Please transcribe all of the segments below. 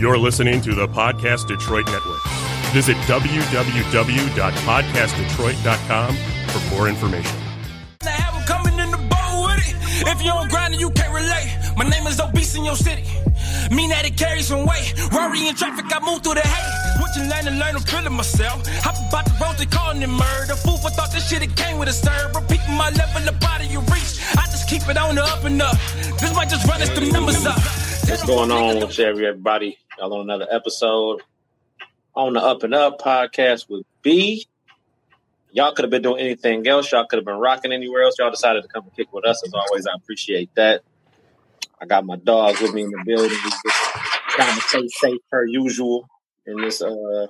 You're listening to the Podcast Detroit Network. Visit www.podcastdetroit.com for more information. I have 'em coming in the boat with it. If you don't grind it, you can't relate. My name is obese in your city. Mean that it carries some weight. Rory in traffic, I move through the hate. Switching lane and learn to feeling myself. Hop about the road, they calling it murder. Fool for thought this shit it came with a serve. Repeating my level, the body you reach. I just keep it on the up and up. This might just run us the numbers up. What's going on with everybody? Y'all on another episode on the Up and Up podcast with B. Y'all could have been doing anything else. Y'all could have been rocking anywhere else. Y'all decided to come and kick with us. As always, I appreciate that. I got my dogs with me in the building. Just trying to stay safe per usual in this uh,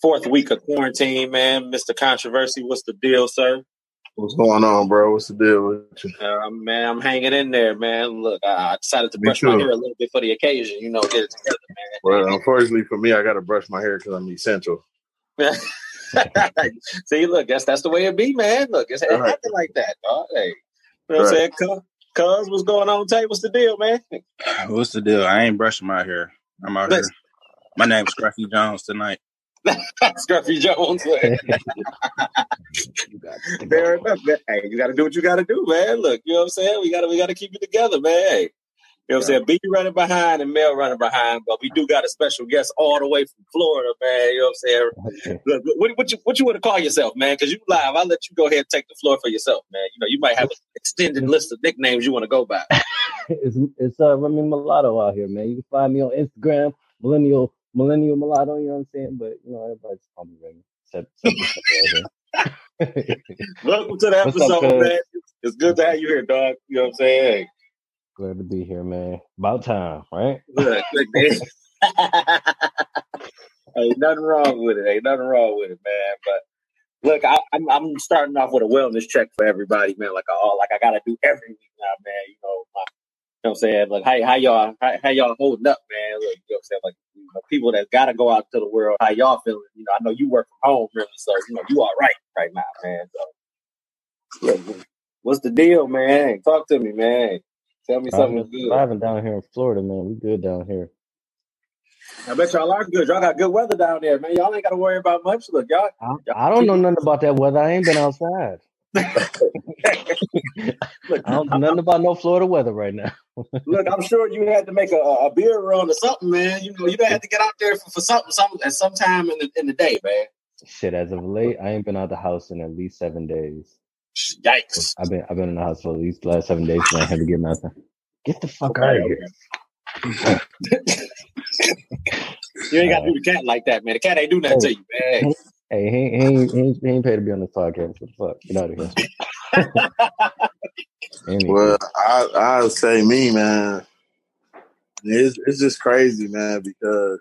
fourth week of quarantine, man. Mr. Controversy, what's the deal, sir? What's going on, bro? What's the deal with you? Uh, man, I'm hanging in there, man. Look, I I decided to Me brush my hair a little bit for the occasion. You know, get it together, man. Well, unfortunately for me, I got to brush my hair because I'm essential. man. See, look, that's that's the way it be, man. Look, it's, it's Right. nothing like that, dog. Hey, you know what I'm Right. saying? Cuz, Cuz, what's going on, Tay? What's the deal, man? What's the deal? I ain't brushing my hair. I'm out here. Listen. My name's Scruffy Jones tonight. Scruffy Jones. man. Fair enough, man. Hey, you got to do what you got to do, man. Look, you know what I'm saying? We got to we got to keep it together, man. Hey, you know what I'm saying? B running behind and Mel running behind, but we do got a special guest all the way from Florida, man. You know what I'm saying? Look, what, what you what you want to call yourself, man? Because you live. I'll let you go ahead and take the floor for yourself, man. You know, you might have an extended list of nicknames you want to go by. it's it's uh Remy Mulatto out here, man. You can find me on Instagram, millennial millennial mulatto. You know what I'm saying? But you know, everybody's call me. Except, except this guy right here. Welcome to the What's up, episode, man. It's good to have you here, dog. You know what I'm saying? Glad to be here, man. About time, right? Look, look, man. Ain't nothing wrong with it. Ain't nothing wrong with it, man. But look, I, I'm I'm starting off with a wellness check for everybody, man. Like I all like I gotta do every week now, man. You know, my, you know what I'm saying? Like how how y'all how, how y'all holding up, man? Look, you know what I'm saying? Like you know, people that gotta go out to the world, how y'all feeling? You know, I know you work from home, really, so you know you all right right now, man. So what's the deal, man? Talk to me, man. Tell me something Surviving, good. surviving down here in Florida, man. We good down here. I bet y'all are good. Y'all got good weather down there, man. Y'all ain't got to worry about much. Look, y'all. I, y'all I don't know nothing about that weather. I ain't been outside. Look, I don't know nothing about no Florida weather right now. look, I'm sure you had to make a, a beer run or something, man. You know, you had to get out there for, for something, something at some time in the in the day, man. Shit, as of late, I ain't been out the house in at least seven days. Yikes! I've been I've been in the house for at least the last seven days, and I had to get nothing. Get the fuck out of here. You ain't got to do the cat like that, man. The cat ain't do nothing to you, man. Hey, he ain't, he ain't, he ain't, he ain't paid to be on this podcast. What the fuck? Get out of here. Anyway, Well, I I say me, man. It's it's just crazy, man, because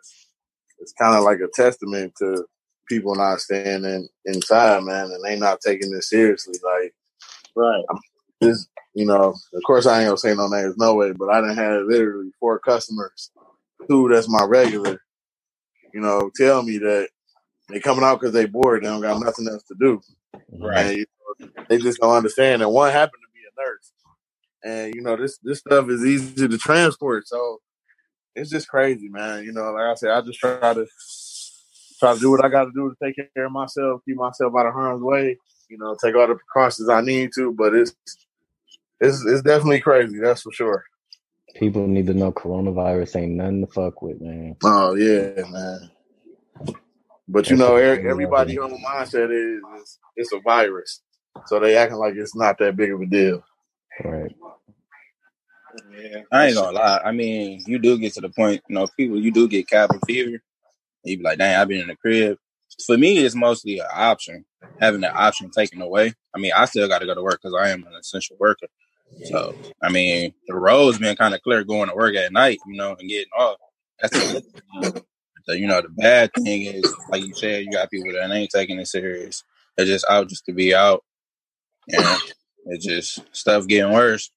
it's kind of like a testament to people not staying in, inside, man, and they not taking this seriously. Like Right. this, you know. Of course, I ain't gonna say no names, no way, but I done had literally four customers, two that's my regular, you know, tell me that they coming out because they bored, they don't got nothing else to do. Right. And, you know, they just don't understand. And one happened to be a nurse. And you know, this this stuff is easy to transport. So it's just crazy, man. You know, like I said, I just try to try to do what I gotta do to take care of myself, keep myself out of harm's way, you know, take all the precautions I need to, but it's it's it's definitely crazy, that's for sure. people need to know coronavirus ain't nothing to fuck with, man. Oh yeah, man. But you know, er- everybody man. on the mindset is it's, it's a virus, so they acting like it's not that big of a deal. Right. Yeah. I ain't gonna lie. I mean, you do get to the point, you know, people, you do get cabin fever. You be like, dang, I've been in the crib. For me, it's mostly an option, having the option taken away. I mean, I still got to go to work because I am an essential worker. So, I mean, the road's been kind of clear going to work at night, you know, and getting off. That's the you know, the bad thing is, like you said, you got people that ain't taking it serious. They're just out just to be out. And it's just stuff getting worse.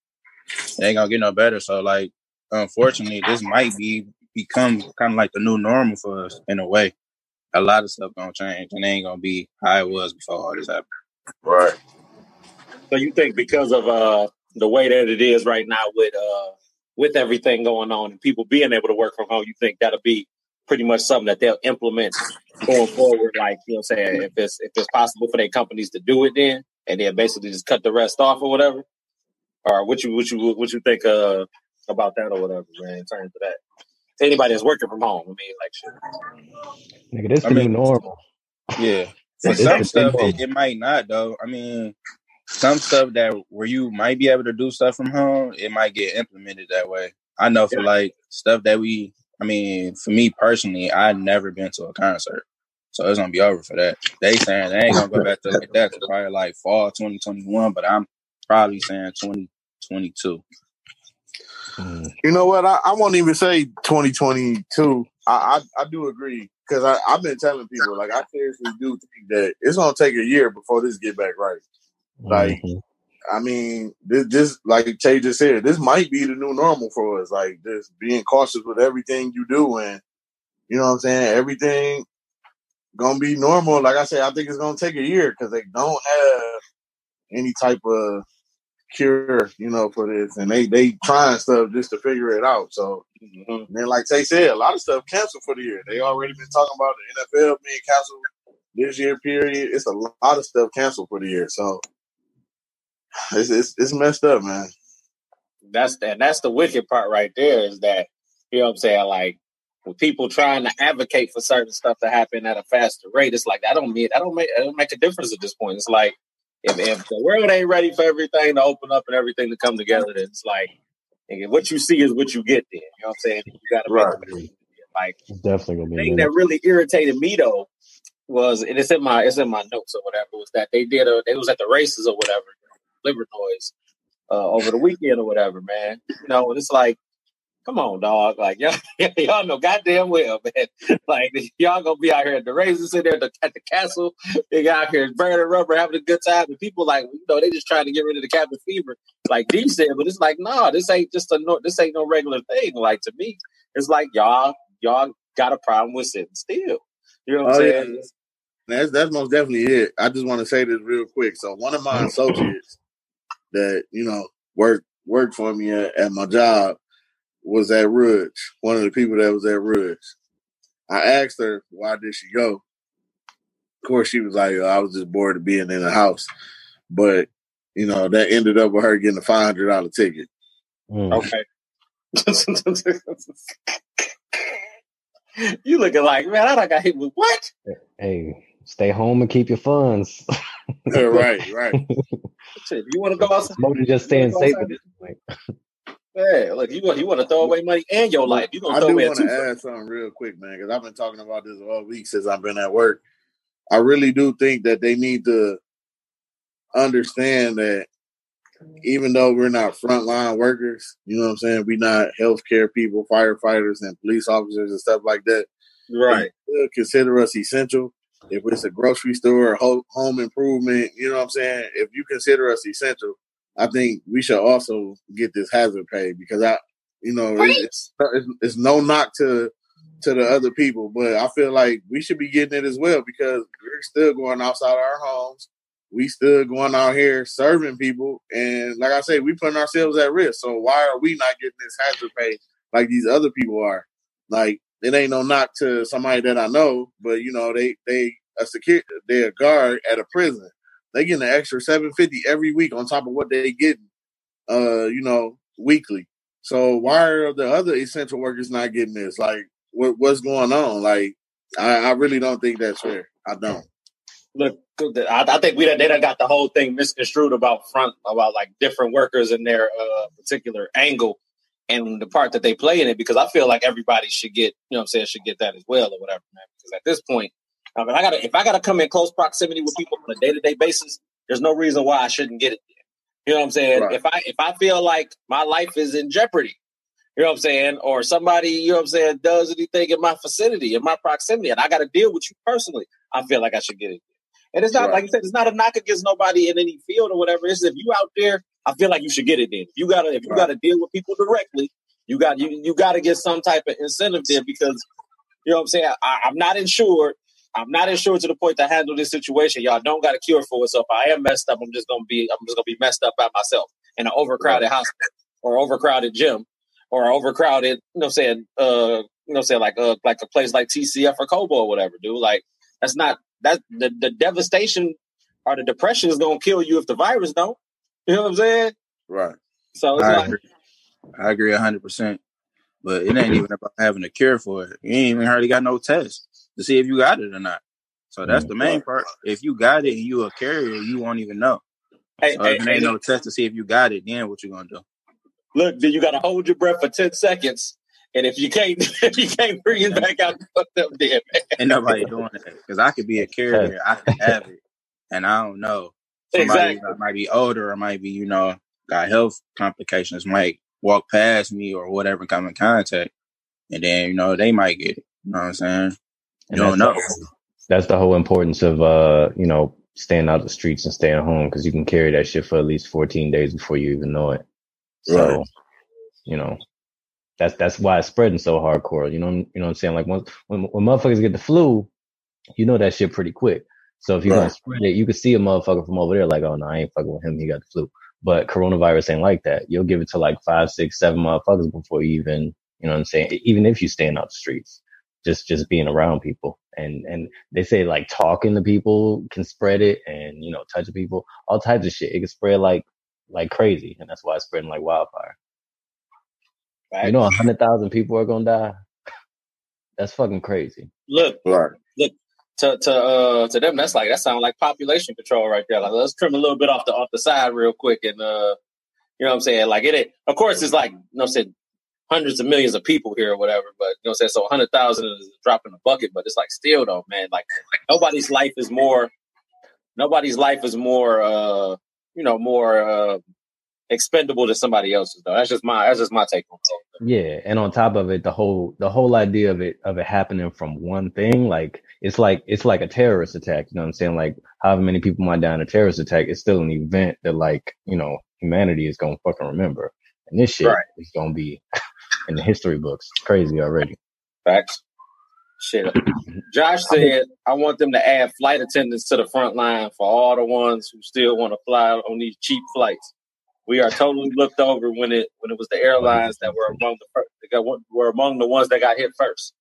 It ain't gonna get no better. So, like, unfortunately, this might be become kind of like the new normal for us in a way. A lot of stuff gonna change, and ain't gonna be how it was before all this happened. Right. So you think because of uh the way that it is right now with uh with everything going on and people being able to work from home, you think that'll be pretty much something that they'll implement going forward? Like you know, what I'm saying if it's if it's possible for their companies to do it, then and then basically just cut the rest off or whatever. Or what you what you what you think uh, about that or whatever, man? In terms of that, to anybody that's working from home, I mean, like shit. Nigga, this I mean- normal. Yeah. For some stuff, it, it might not though. I mean, some stuff that where you might be able to do stuff from home, it might get implemented that way. I know for Yeah. like stuff that we, I mean, for me personally, I've never been to a concert, so it's gonna be over for that. They saying they ain't gonna go back to like that to probably like fall 2021, but I'm probably saying 2022. Mm. You know what? I, I won't even say 2022. I I, I do agree because I I've been telling people like I seriously do think that it's gonna take a year before this get back right. Like, Mhm. I mean, this, this like Che just said, this might be the new normal for us. Like, just being cautious with everything you do, and you know what I'm saying. Everything gonna be normal. Like I said, I think it's gonna take a year because they don't have any type of cure, you know, for this, and they they trying stuff just to figure it out. So, Mhm. and then like Tay said, a lot of stuff canceled for the year. They already been talking about the NFL being canceled this year. Period. It's a lot of stuff canceled for the year. So. It's, it's it's messed up, man. That's and that's the wicked part right there is that you know what I'm saying like with people trying to advocate for certain stuff to happen at a faster rate, it's like that don't mean that don't make that don't make a difference at this point. It's like if, if the world ain't ready for everything to open up and everything to come together, then it's like what you see is what you get. Then you know what I'm saying? You got to Right. make the like It's definitely gonna be. the thing that really irritated me though was and it's in my it's in my notes or whatever was that they did a they was at the races or whatever liver noise uh, over the weekend or whatever man you know and it's like come on dog like y'all y'all know goddamn well man like y'all gonna be out here at the races in there at the, at the castle they got out here burning rubber having a good time and people like you know they just trying to get rid of the cabin fever like D said but it's like nah this ain't just a no this ain't no regular thing like to me it's like y'all y'all got a problem with sitting still you know what I'm Oh, yeah. saying? That's that's most definitely it. I just want to say this real quick. So one of my associates that you know worked worked for me at, at my job was at Rudge. One of the people that was at Rudge. I asked her why did she go. Of course, she was like, "Oh, "I was just bored of being in the house," but you know that ended up with her getting a five hundred dollar ticket. Mm. Okay. you looking like man, I done got hit with what? Hey, stay home and keep your funds. right, right. Shit, you want to go outside? More than just staying safe at this point. Yeah, look, you want you want to throw away money and your life. You gonna I throw do away want to add something real quick, man, because I've been talking about this all week since I've been at work. I really do think that they need to understand that even though we're not frontline workers, you know what I'm saying, we're not healthcare people, firefighters, and police officers and stuff like that. Right. They still consider us essential. If it's a grocery store or home improvement, you know what I'm saying. If you consider us essential, I think we should also get this hazard pay because I, you know, it- it's, it's, it's no knock to to the other people, but I feel like we should be getting it as well because we're still going outside our homes. We still going out here serving people, and like I say, we putting ourselves at risk. So why are we not getting this hazard pay like these other people are? Like it ain't no knock to somebody that I know, but you know they they a security they a guard at a prison. They getting an extra seven fifty every week on top of what they getting, uh, you know, weekly. So why are the other essential workers not getting this? Like, what what's going on? Like, I, I really don't think that's fair. I don't. Look, I, I think we they done got the whole thing misconstrued about front about like different workers and their uh, particular angle and the part that they play in it because I feel like everybody should get you know I'm saying should get that as well or whatever man because at this point I mean, I gotta if I gotta come in close proximity with people on a day to day basis there's no reason why I shouldn't get it you know what I'm saying Right. if I if I feel like my life is in jeopardy you know what I'm saying or somebody you know what I'm saying does anything in my vicinity in my proximity and I got to deal with you personally I feel like I should get it and it's not Right. like you said, it's not a knock against nobody in any field or whatever. It's if you out there, I feel like you should get it then. If you gotta if you Right. gotta deal with people directly, you got you you gotta get some type of incentive there because you know what I'm saying? I, I'm not insured. I'm not insured to the point to handle this situation. Y'all don't got a cure for it. So if I am messed up, I'm just gonna be I'm just gonna be messed up by myself in an overcrowded hospital or overcrowded gym or overcrowded, you know, saying, uh, you know, say like, uh, like a place like TCF or Cobo or whatever, dude. Like, that's not that the, the devastation or the depression is gonna kill you if the virus don't. You know what I'm saying? Right. So it's I like, agree. I agree hundred percent. But it ain't even about having a cure for it. You ain't even hardly got no test to see if you got it or not. So that's mm. the main part. If you got it and you a carrier, you won't even know. hey, So hey, if there ain't hey, no test to see if you got it, then what you gonna do? look, then you gotta hold your breath for ten seconds, and if you can't, if you can't breathe back out, you fucked up, then man. Ain't nobody doing that because I could be a carrier, I could have it, and I don't know. Somebody Exactly. that might be older or might be, you know, got health complications, might walk past me or whatever, come in contact, and then you know they might get it. You know what I'm saying? And don't that's know. the- That's the whole importance of uh, you know, staying out the streets and staying home because you can carry that shit for at least 14 days before you even know it. So, Right. you know, that's that's why it's spreading so hardcore. You know, you know what I'm saying? Like once when when motherfuckers get the flu, you know that shit pretty quick. So if you're gonna spread it, you can see a motherfucker from over there like, oh no, I ain't fucking with him. He got the flu. But coronavirus ain't like that. You'll give it to like five, six, seven motherfuckers before you even, you know what I'm saying? Even if you staying out the streets, just just being around people, and and they say like talking to people can spread it, and you know touching people, all types of shit. It can spread like like crazy, and that's why it's spreading like wildfire. You know, a hundred thousand people are gonna die. That's fucking crazy. look, Right. to to uh to them that's like that sounds like population control right there. Like let's trim a little bit off the off the side real quick and uh you know what I'm saying? Like it ain't of course it's like you know what I'm saying hundreds of millions of people here or whatever, but you know what I'm saying so hundred thousand is dropping a drop in the bucket, but it's like still though, man, like nobody's life is more nobody's life is more uh you know more uh expendable than somebody else's though. That's just my that's just my take on it. Yeah, and on top of it, the whole the whole idea of it of it happening from one thing, like it's like it's like a terrorist attack. You know what I'm saying? Like however many people might die in a terrorist attack, it's still an event that like you know humanity is gonna fucking remember. And this shit Right. is gonna be in the history books. It's crazy already. Facts. Shit. Josh said, I want them to add flight attendants to the front line for all the ones who still want to fly on these cheap flights. We are totally looked over when it when it was the airlines that were among the first, that got, were among the ones that got hit first.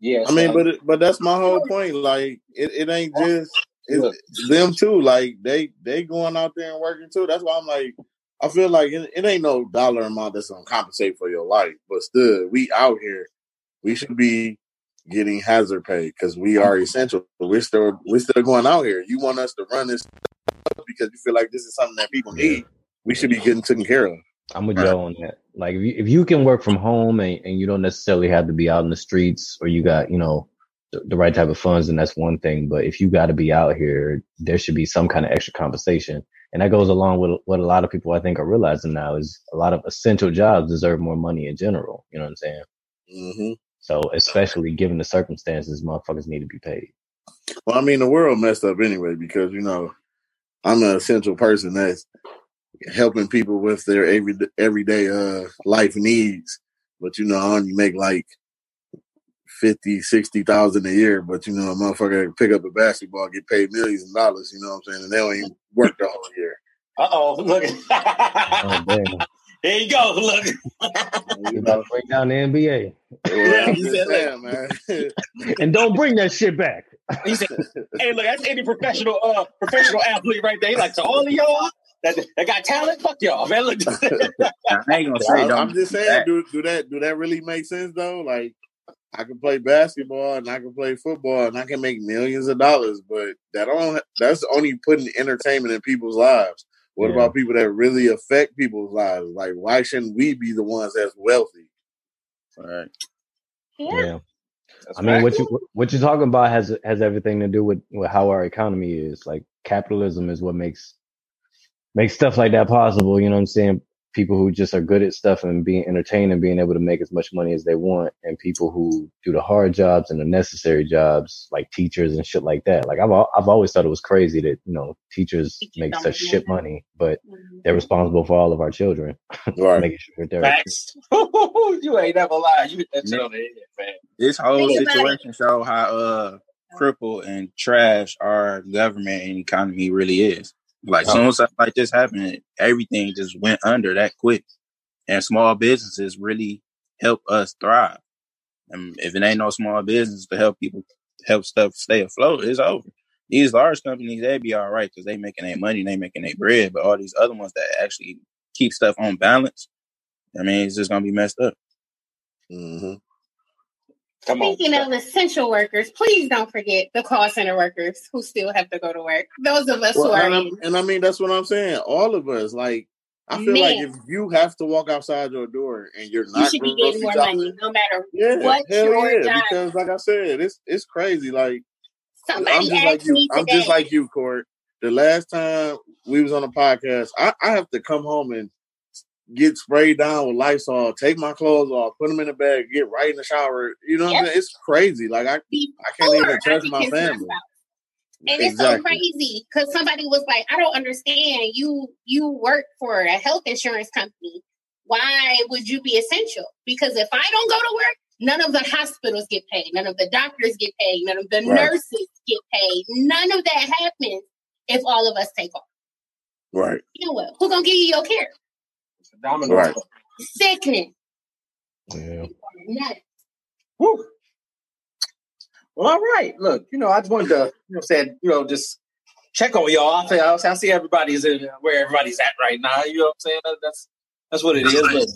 Yeah, I mean, so- but it, but that's my whole point. Like, it, it ain't just it's them too. Like they they going out there and working too. That's why I'm like, I feel like it, it ain't no dollar amount that's gonna compensate for your life. But still, we out here, we should be getting hazard pay because we are essential. We're still we're still going out here. You want us to run this because you feel like this is something that people need. We should be getting taken care of. I'm with Right. Joe on that. Like if you if you can work from home and, and you don't necessarily have to be out in the streets or you got, you know, the, the right type of funds, then that's one thing. But if you got to be out here, there should be some kind of extra compensation. And that goes along with what a lot of people I think are realizing now is a lot of essential jobs deserve more money in general. You know what I'm saying? hmm So especially given the circumstances, motherfuckers need to be paid. Well, I mean, the world messed up anyway because you know I'm an essential person that's helping people with their every everyday uh life needs. But you know, I only make like fifty, sixty thousand a year. But you know, a motherfucker pick up a basketball, get paid millions of dollars. You know what I'm saying? And they don't even work all year. Uh oh, look. Oh, damn. Here you go. Look. You about to break down the NBA. Well, I'm He said, saying, man. And don't bring that shit back. He said, "Hey, look, that's any professional, uh, professional athlete right there." He like, "So all of y'all that, that got talent, fuck y'all, man." Look, I ain't gonna say I, don't. I'm just saying, do do that do that really make sense though? Like, I can play basketball and I can play football and I can make millions of dollars, but that don't that's only putting entertainment in people's lives. What Yeah. about people that really affect people's lives? Like, why shouldn't we be the ones that's wealthy? Right. Yeah. I mean, what you what you're talking about has has everything to do with, with how our economy is. Like capitalism is what makes makes stuff like that possible. You know what I'm saying? People who just are good at stuff and being entertained and being able to make as much money as they want, and people who do the hard jobs and the necessary jobs, like teachers and shit like that. Like I've I've always thought it was crazy that you know teachers make such shit money, but they're responsible for all of our children, Right. making sure they're Facts. you ain't never lied. You hit that shit on the head, man. This whole Think situation show how uh crippled and trash our government and economy really is. Like soon as something like this happened, everything just went under that quick. and small businesses really help us thrive. And if it ain't no small business to help people help stuff stay afloat, it's over. These large companies, they be all right because they making their money, they making their bread. But all these other ones that actually keep stuff on balance, I mean, it's just gonna be messed up. Mm-hmm. Come on. Speaking of essential workers, please don't forget the call center workers who still have to go to work. Those of us well, who are, and, and, I mean, that's what I'm saying. All of us, like, I feel Man. like if you have to walk outside your door and you're not, you should be getting more money, no matter yeah, what your yeah, job. Because, like I said, it's it's crazy. Like, Somebody I'm just like you. I'm just like you, Court. The last time we was on a podcast, I, I have to come home and get sprayed down with Lysol, take my clothes off, put them in the bag, get right in the shower. You know what yep. I mean? It's crazy. Like I, Before, I can't even trust my family. And it's so crazy because somebody was like, "I don't understand. You you work for a health insurance company. Why would you be essential? Because if I don't go to work, none of the hospitals get paid, none of the doctors get paid, none of the right. nurses get paid. None of that happens if all of us take off. Right. You know what? Who's gonna give you your care? Domino. Right. Sickening. Yeah. Woo. Well, all right. Look, you know, I just wanted to, you know, said, you know, just check on y'all. I, I see everybody's in where everybody's at right now. You know what I'm saying? That's that's what it is. Look,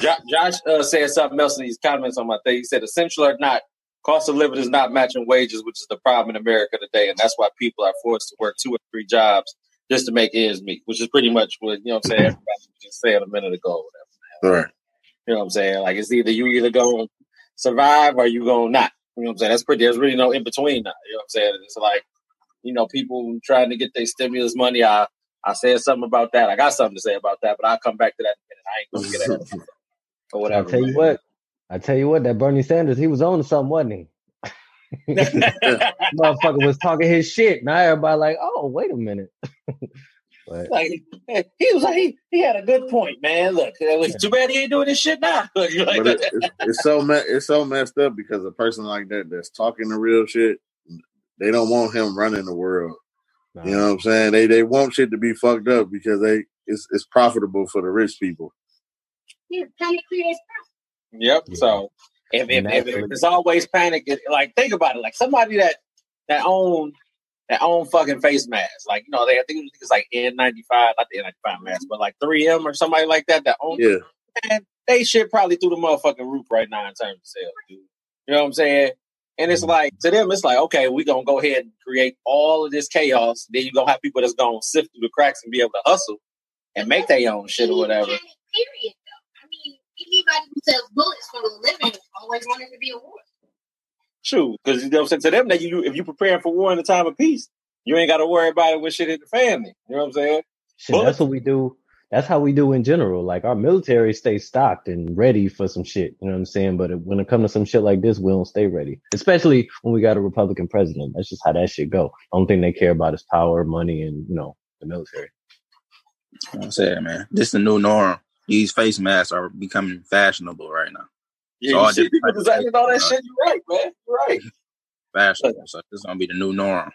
Josh, Josh uh, said something else in these comments on my thing. He said, essential or not, cost of living is not matching wages, which is the problem in America today, and that's why people are forced to work two or three jobs just to make ends meet, which is pretty much what you know. what I'm saying everybody just said a minute ago. Whatever. Right. You know what I'm saying? Like it's either you either gonna survive or you gonna not. You know what I'm saying? That's pretty. There's really no in between now. You know what I'm saying? It's like you know people trying to get their stimulus money. I I said something about that. I got something to say about that, but I'll come back to that in a minute. I ain't gonna get that or whatever. I tell you what. I tell you what. That Bernie Sanders, he was on to something, wasn't he? Motherfucker was talking his shit. Now everybody like, oh, wait a minute. but, like he was like he, he had a good point, man. Look, it's too bad he ain't doing this shit now. like, it, it's, it's, so me- it's so messed up because a person like that that's talking the real shit, they don't want him running the world. Nah. You know what I'm saying? They they want shit to be fucked up because they it's it's profitable for the rich people. Yeah, panic creates Yep. Yeah. So if, if, if, if it's always panic, like think about it, like somebody that that own that own fucking face mask, like you know, they I think it's like N ninety five, not the N ninety five mask, but like three M or somebody like that that own. Yeah. Man, they shit probably through the motherfucking roof right now in terms of sales, dude. You know what I'm saying? And it's mm-hmm. like to them, it's like okay, we're gonna go ahead and create all of this chaos. Then you're gonna have people that's gonna sift through the cracks and be able to hustle and make their own shit or whatever. Period anybody who sells bullets for a living always wanted to be a war. True, because you know what I'm saying to them that you if you preparing for war in the time of peace, you ain't got to worry about it when shit hit the family. You know what I'm saying? Shit, that's what we do. That's how we do in general. Like our military stays stocked and ready for some shit. You know what I'm saying? But when it comes to some shit like this, we don't stay ready. Especially when we got a Republican president. That's just how that shit go. Only thing they care about is power, money, and you know the military. I'm saying, man, this is the new norm these face masks are becoming fashionable right now. Yeah, so you see people designing all that shit. You're right, man. You're right. Fashionable. So this is gonna be the new norm.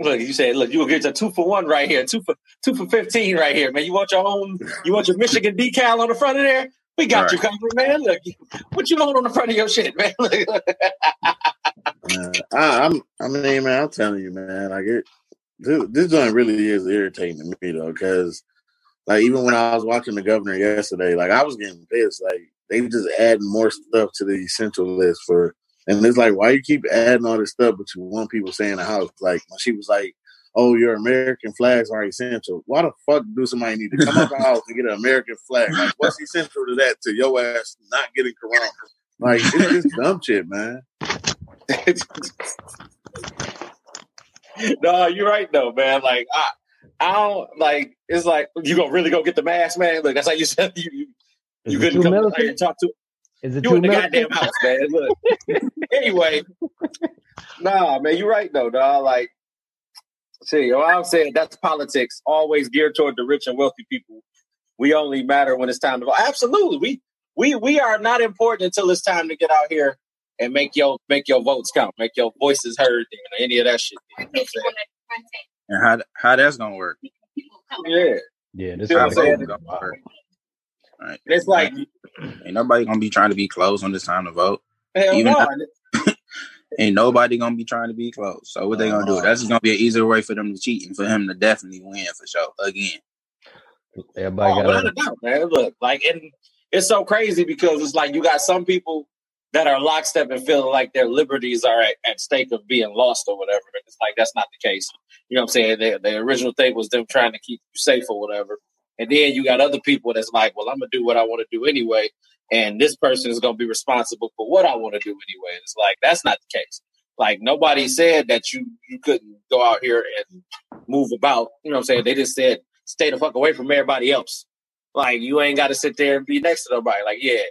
Look, you said, look, you will get a two for one right here, two for two for fifteen right here, man. You want your own, you want your Michigan decal on the front of there? We got right. you covered, man. Look, what you want on the front of your shit, man? uh, I, am I mean, man, I'm telling you, man, like it. This, this joint really is irritating to me though, because like even when I was watching the governor yesterday, like I was getting pissed. Like they just adding more stuff to the essential list for, and it's like why you keep adding all this stuff, but you want people stay in the house. Like when she was like, "Oh, your American flags are essential." Why the fuck do somebody need to come out the house and get an American flag? Like what's essential to that? To your ass not getting corona? Like it's just dumb shit, man. no, you're right though, man. Like I I don't like. It's like you gonna really go get the mask, man. Look, that's how you said you you, you couldn't come out and talk to. Is it you in the goddamn house, man? Look. anyway, nah, man, you're right though, dog. Like, see, what I'm saying that's politics, always geared toward the rich and wealthy people. We only matter when it's time to vote. Absolutely, we we we are not important until it's time to get out here and make your make your votes count, make your voices heard, and any of that shit. You know and how how that's gonna work? Yeah, yeah, this is gonna work. Right. It's like ain't nobody gonna be trying to be close when it's time to vote. Hell Even no. if- ain't nobody gonna be trying to be close. So what they gonna do? That's just gonna be an easier way for them to cheat and for him to definitely win for sure again. Everybody Oh, got without a doubt, man. Look, like, and it's so crazy because it's like you got some people that are lockstep and feeling like their liberties are at, at stake of being lost or whatever. It's like that's not the case. You know what I'm saying? The, the original thing was them trying to keep you safe or whatever. And then you got other people that's like, well, I'm gonna do what I want to do anyway, and this person is gonna be responsible for what I want to do anyway. And it's like that's not the case. Like nobody said that you you couldn't go out here and move about. You know what I'm saying? They just said stay the fuck away from everybody else. Like you ain't got to sit there and be next to nobody. Like yeah,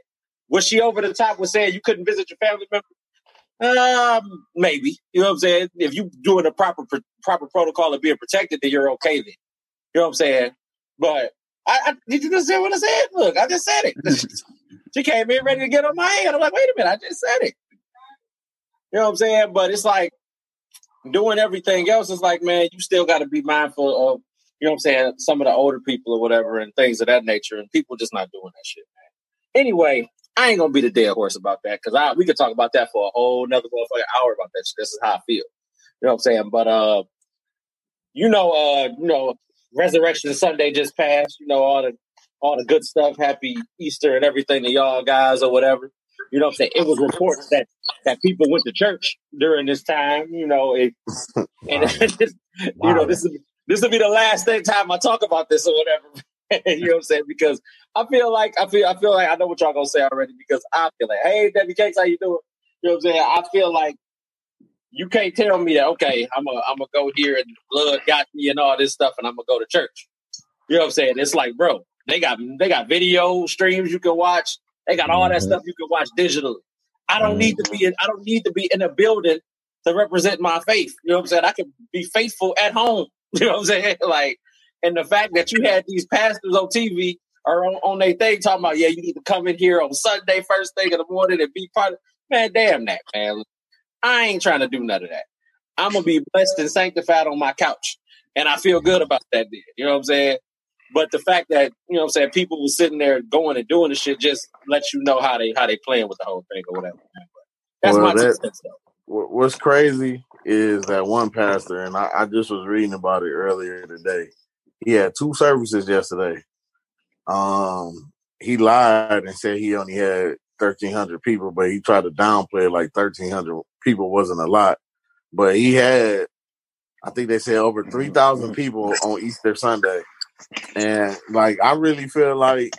was she over the top with saying you couldn't visit your family member? Um, maybe. You know what I'm saying? If you doing the proper proper protocol of being protected, then you're okay. Then you know what I'm saying. But I, I did you just say what I said? Look, I just said it. she came in ready to get on my head. I'm like, wait a minute, I just said it. You know what I'm saying? But it's like doing everything else is like, man, you still got to be mindful of, you know what I'm saying, some of the older people or whatever and things of that nature, and people just not doing that shit, man. Anyway, I ain't gonna be the dead horse about that because I we could talk about that for a whole another motherfucking hour about that shit. This is how I feel. You know what I'm saying? But uh, you know, uh, you know, Resurrection Sunday just passed. You know all the all the good stuff. Happy Easter and everything to y'all guys or whatever. You know what I'm saying? It was reports that that people went to church during this time. You know, it, and you know this is this will be the last thing time I talk about this or whatever. you know what I'm saying? Because I feel like I feel I feel like I know what y'all gonna say already because I feel like, hey Debbie Cakes, how you doing? You know what I'm saying? I feel like you can't tell me that okay, I'm a I'm gonna go here and blood got me and all this stuff and I'm gonna go to church. You know what I'm saying? It's like, bro, they got they got video streams you can watch. They got all that Mhm. stuff you can watch digitally. I don't need to be in I don't need to be in a building to represent my faith. You know what I'm saying? I can be faithful at home. You know what I'm saying? Like, and the fact that you had these pastors on TV or on, on their thing talking about, yeah, you need to come in here on Sunday, first thing in the morning, and be part of man, damn that, man. I ain't trying to do none of that. I'm gonna be blessed and sanctified on my couch. And I feel good about that then. You know what I'm saying? But the fact that, you know what I'm saying, people were sitting there going and doing the shit just lets you know how they how they playing with the whole thing or whatever. that's Well, my that-. What- What's crazy is that one pastor, and I, I just was reading about it earlier today. He had two services yesterday. Um, he lied and said he only had thirteen hundred people, but he tried to downplay it like thirteen hundred people wasn't a lot. But he had, I think they said over three thousand people on Easter Sunday, and like I really feel like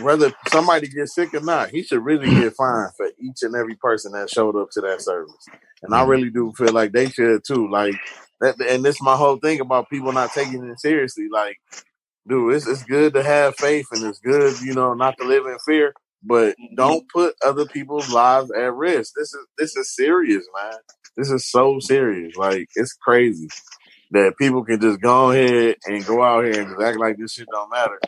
whether somebody gets sick or not, he should really get fined for each and every person that showed up to that service. And I really do feel like they should too. Like that, and this is my whole thing about people not taking it seriously. Like, dude, it's it's good to have faith and it's good, you know, not to live in fear, but mm-hmm. don't put other people's lives at risk. This is this is serious, man. This is so serious. Like, it's crazy that people can just go ahead and go out here and just act like this shit don't matter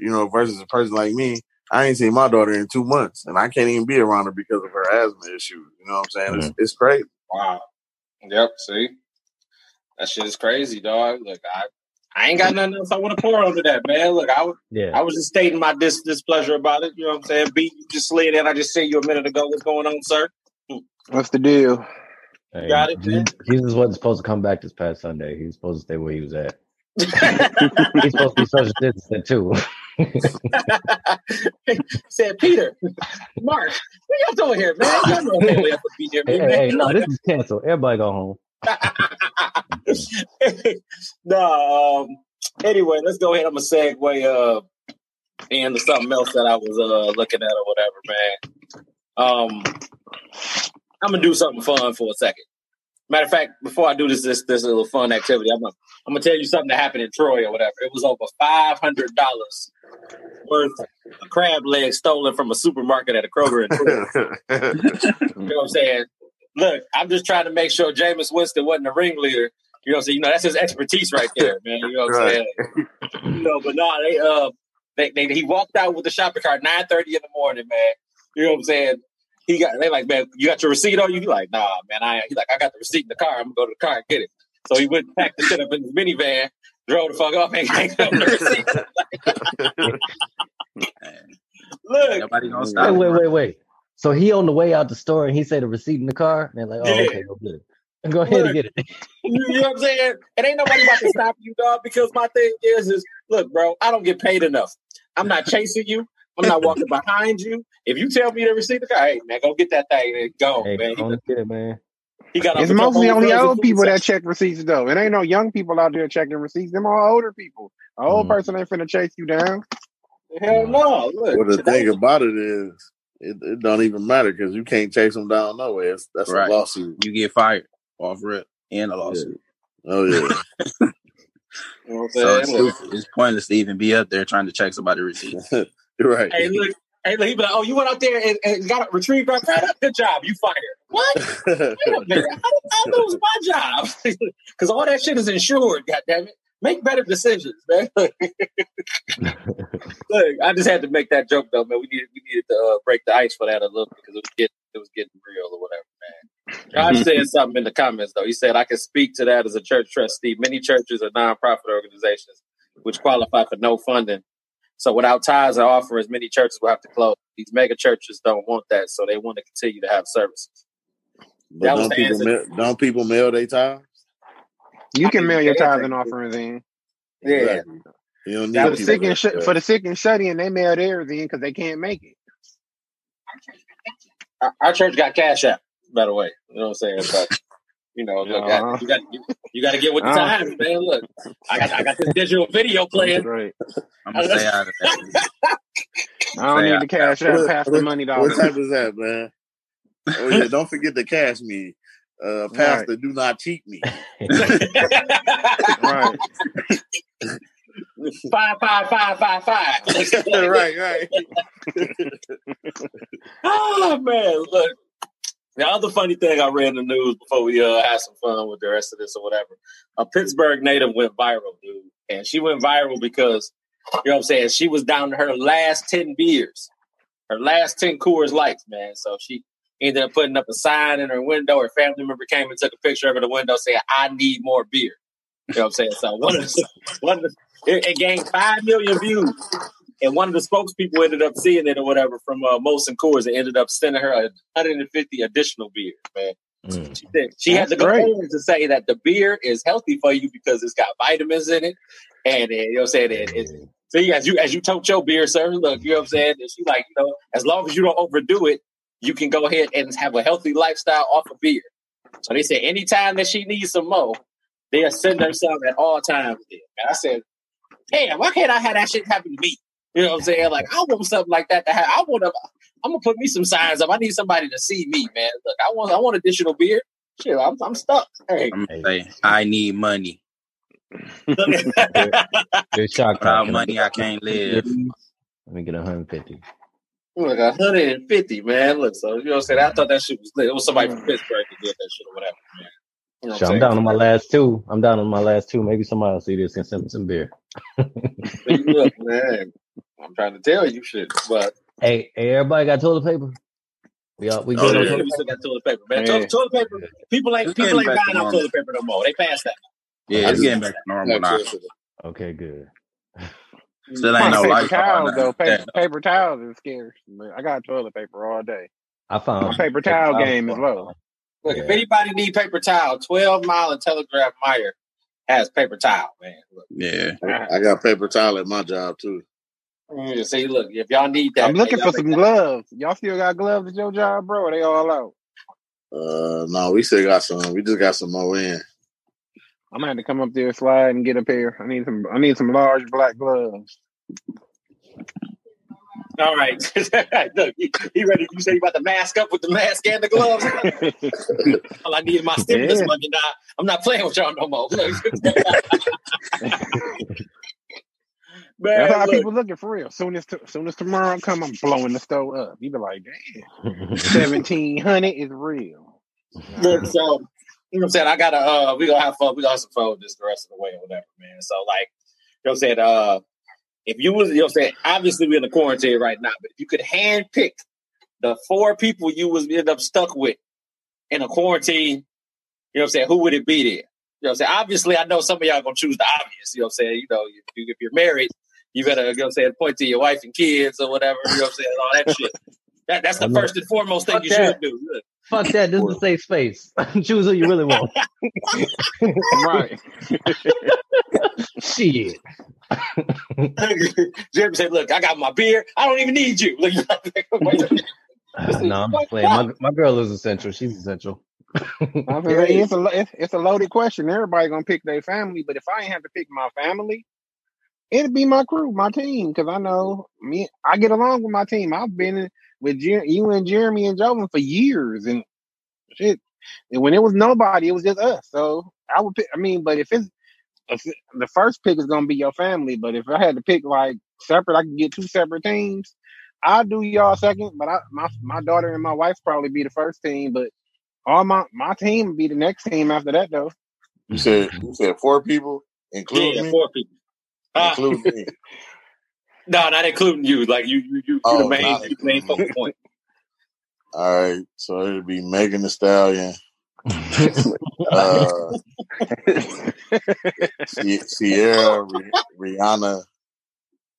you know, versus a person like me. I ain't seen my daughter in two months, and I can't even be around her because of her asthma issues. You know what I'm saying? It's, mm-hmm. it's crazy. Wow. Yep. See, that shit is crazy, dog. Look, I, I ain't got nothing else I want to pour over that, man. Look, I, was- Yeah. I was just stating my dis- displeasure about it. You know what I'm saying? B, you just slid in. I just said you a minute ago. What's going on, sir? What's the deal? Hey, Got it, Jesus, man. Jesus wasn't supposed to come back this past Sunday. He was supposed to stay where he was at. He's supposed to be social distancing too. said Peter, Mark, what y'all doing here, man? Y'all know family have to be here, hey, man. hey, no, this is canceled. Everybody go home. no, um, anyway, let's go ahead. I'm gonna segue uh into something else that I was uh looking at or whatever, man. Um I'm gonna do something fun for a second. Matter of fact, before I do this this this little fun activity, I'm gonna I'm gonna tell you something that happened in Troy or whatever. It was over five hundred dollars worth of crab legs stolen from a supermarket at a Kroger in Troy. You know what I'm saying? Look, I'm just trying to make sure Jameis Winston wasn't a ringleader. You know what I'm saying? You know, that's his expertise right there, man. You know what I'm Right. saying? You know, but no, they uh they, they he walked out with the shopping cart nine thirty in the morning, man. You know what I'm saying? He got they like, man, you got your receipt on you? He like, nah, man, I he's like, I got the receipt in the car. I'm gonna go to the car and get it. So he went and packed the shit up in his minivan, drove the fuck off and hanged up the receipt. Look, Nobody gonna stop. Wait, wait, wait, wait. So he on the way out the store and he said the receipt in the car. And they're like, oh, Yeah. okay, go get it. And go ahead and get it. you know what I'm saying? It ain't nobody about to stop you, dog. Because my thing is, is look, bro, I don't get paid enough. I'm not chasing you. I'm not walking behind you. If you tell me to receive the car, hey man, go get that thing and go, Hey, man. go get it, man. He got It's mostly whole only old people that check receipts though. It ain't no young people out there checking receipts. Them all older people. A old Mm. person ain't finna chase you down. Hell no. Look, Well, the shit, thing about it is, it, it don't even matter because you can't chase them down nowhere. That's Right. a lawsuit. You get fired off rip and a lawsuit. Oh yeah. you know So it's, saying? Look, stupid. it's pointless to even be up there trying to check somebody's receipts. right. hey, look. Hey, look, he be like, oh, you went out there and, and got retrieved our credit? Good job. You fired. What? Wait a minute. How, how that was my job? Because all that shit is insured, goddammit. Make better decisions, man. Look, I just had to make that joke though, man. We needed we needed to uh, break the ice for that a little because it was getting it was getting real or whatever, man. Josh said something in the comments though. He said I can speak to that as a church trustee. Many churches are nonprofit organizations which qualify for no funding. So without ties or offerings, many churches will have to close. These mega churches don't want that, so they want to continue to have services. But That don't people mail, don't people mail their tithes? You I can mean, mail your yeah, tithes and offerings in. Yeah. Exactly. You don't need For the sick and sh- for the sick and shut in, they mail theirs in because they can't make it. Our, our church got cash app, by the way. You know what I'm saying? But you know, look, Uh-huh. you got you, you got to get with the Uh-huh. times, man. Look, I got I got this digital video playing. Right. I'm gonna stay out of that. I don't need I- the cash out What- past the what- money What type is that, man? Oh yeah, don't forget to cash me. Uh, Pastor, do not cheat me. Right. five, five, five, five, five. right, right. oh man, look. The other funny thing I read in the news before we uh, had some fun with the rest of this or whatever, a Pittsburgh native went viral, dude, and she went viral because you know what I'm saying. She was down to her last ten beers, her last ten Coors Lights, man. So she ended up putting up a sign in her window. Her family member came and took a picture of her the window saying, "I need more beer." You know what I'm saying? So one of the, one of the, it, it gained five million views. And one of the spokespeople ended up seeing it or whatever from uh, Molson Coors and ended up sending her 150 additional beers, man. Mm. She, said, she had That's to go great. to say that the beer is healthy for you because it's got vitamins in it. And uh, you know what I'm saying? It, it, see, as you as you told your beer, sir, look, you know what I'm saying? And she like, you know, as long as you don't overdo it, you can go ahead and have a healthy lifestyle off of beer. So they said anytime that she needs some more, they'll send her some at all times. And I said, damn, why can't I have that shit happen to me? You know what I'm saying? Like, I want something like that to happen. I want to, I'm gonna put me some signs up. I need somebody to see me, man. Look, I want, I want additional beer. Shit, I'm, I'm stuck. Hey, I'm gonna say I need money. Good shot, Without Carl. Can I money, get I can't live. Let me get 150. Look, 150, man. Look, so you know what I'm saying? I thought that shit was lit. It was somebody from Pittsburgh that did that shit or whatever, man. You know what I'm I'm down on my last two. I'm down on my last two. Maybe somebody will see this and send me some beer. Look, man. I'm trying to tell you shit, but Hey, hey, everybody got toilet paper? We all, we Oh, good on yeah, toilet we still got toilet paper, man. Yeah. Toilet, toilet paper. People ain't people ain't buying to out toilet paper no more. They passed that. Yeah, I it's just- getting back to normal now. Okay, good. Still ain't no paper life towels though. Paper, that. paper towels is scarce. I got toilet paper all day. I found My paper towel game as well. Look, if anybody need paper towel, 12 Mile and Telegraph Meijer has paper towel, man. Look, Yeah. I, I got paper towel at my job too. You just say, look, if y'all need that, I'm looking for some make gloves. Y'all still got gloves at your job, bro? Or they all out? Uh, no, we still got some. We just got some more in. I'm gonna have to come up there, slide, and get a pair. I need some. I need some large black gloves. All right. look, he, he ready. You say you about to mask up with the mask and the gloves? All I need is my stimulus Yeah. money now. I'm not playing with y'all no more. Look. Man, That's how look, people looking for real. Soon as t- soon as tomorrow come, I'm blowing the stove up. You be like, damn, seventeen hundred is real. Look, so you know what I'm saying? I gotta uh we gonna have fun, we gonna have some fun with this the rest of the way or whatever, man. So like you know what I'm saying, uh if you was you know what I'm saying, obviously we're in the quarantine right now, but if you could hand pick the four people you was end up stuck with in a quarantine, you know what I'm saying, who would it be there? You know what I'm saying? Obviously, I know some of y'all gonna choose the obvious. You know what I'm saying? You know, if, if you're married, you better, you know what I'm saying, point to your wife and kids or whatever. You know what I'm saying? All that shit. That, that's the I'm not- first and foremost thing Fuck you that. should do. Look. Fuck that. This is a safe space. Choose who you really want. right. Shit. Jeremy said, "Look, I got my beer. I don't even need you." Look, no, I'm just playing. My, my girl is essential. She's essential. I feel it's a it's, it's a loaded question. Everybody gonna pick their family, but if I ain't have to pick my family, it'd be my crew, my team, because I know me. I get along with my team. I've been in- with Jer- you and Jeremy and Jovan for years, and shit. And when it was nobody, it was just us. So I would pick. I mean, but if it's if it- the first pick is gonna be your family, but if I had to pick like separate, I could get two separate teams. I'll do y'all second, but I, my my daughter and my wife probably be the first team, but all my my team would be the next team after that though. You said you said four people, including yeah, me. four people. Ah, Including me. no, not including you. Like you, you, you, you Oh, the main, not you the main focal point. All right, so it'd be Megan Thee Stallion, uh, Ciara, Rihanna.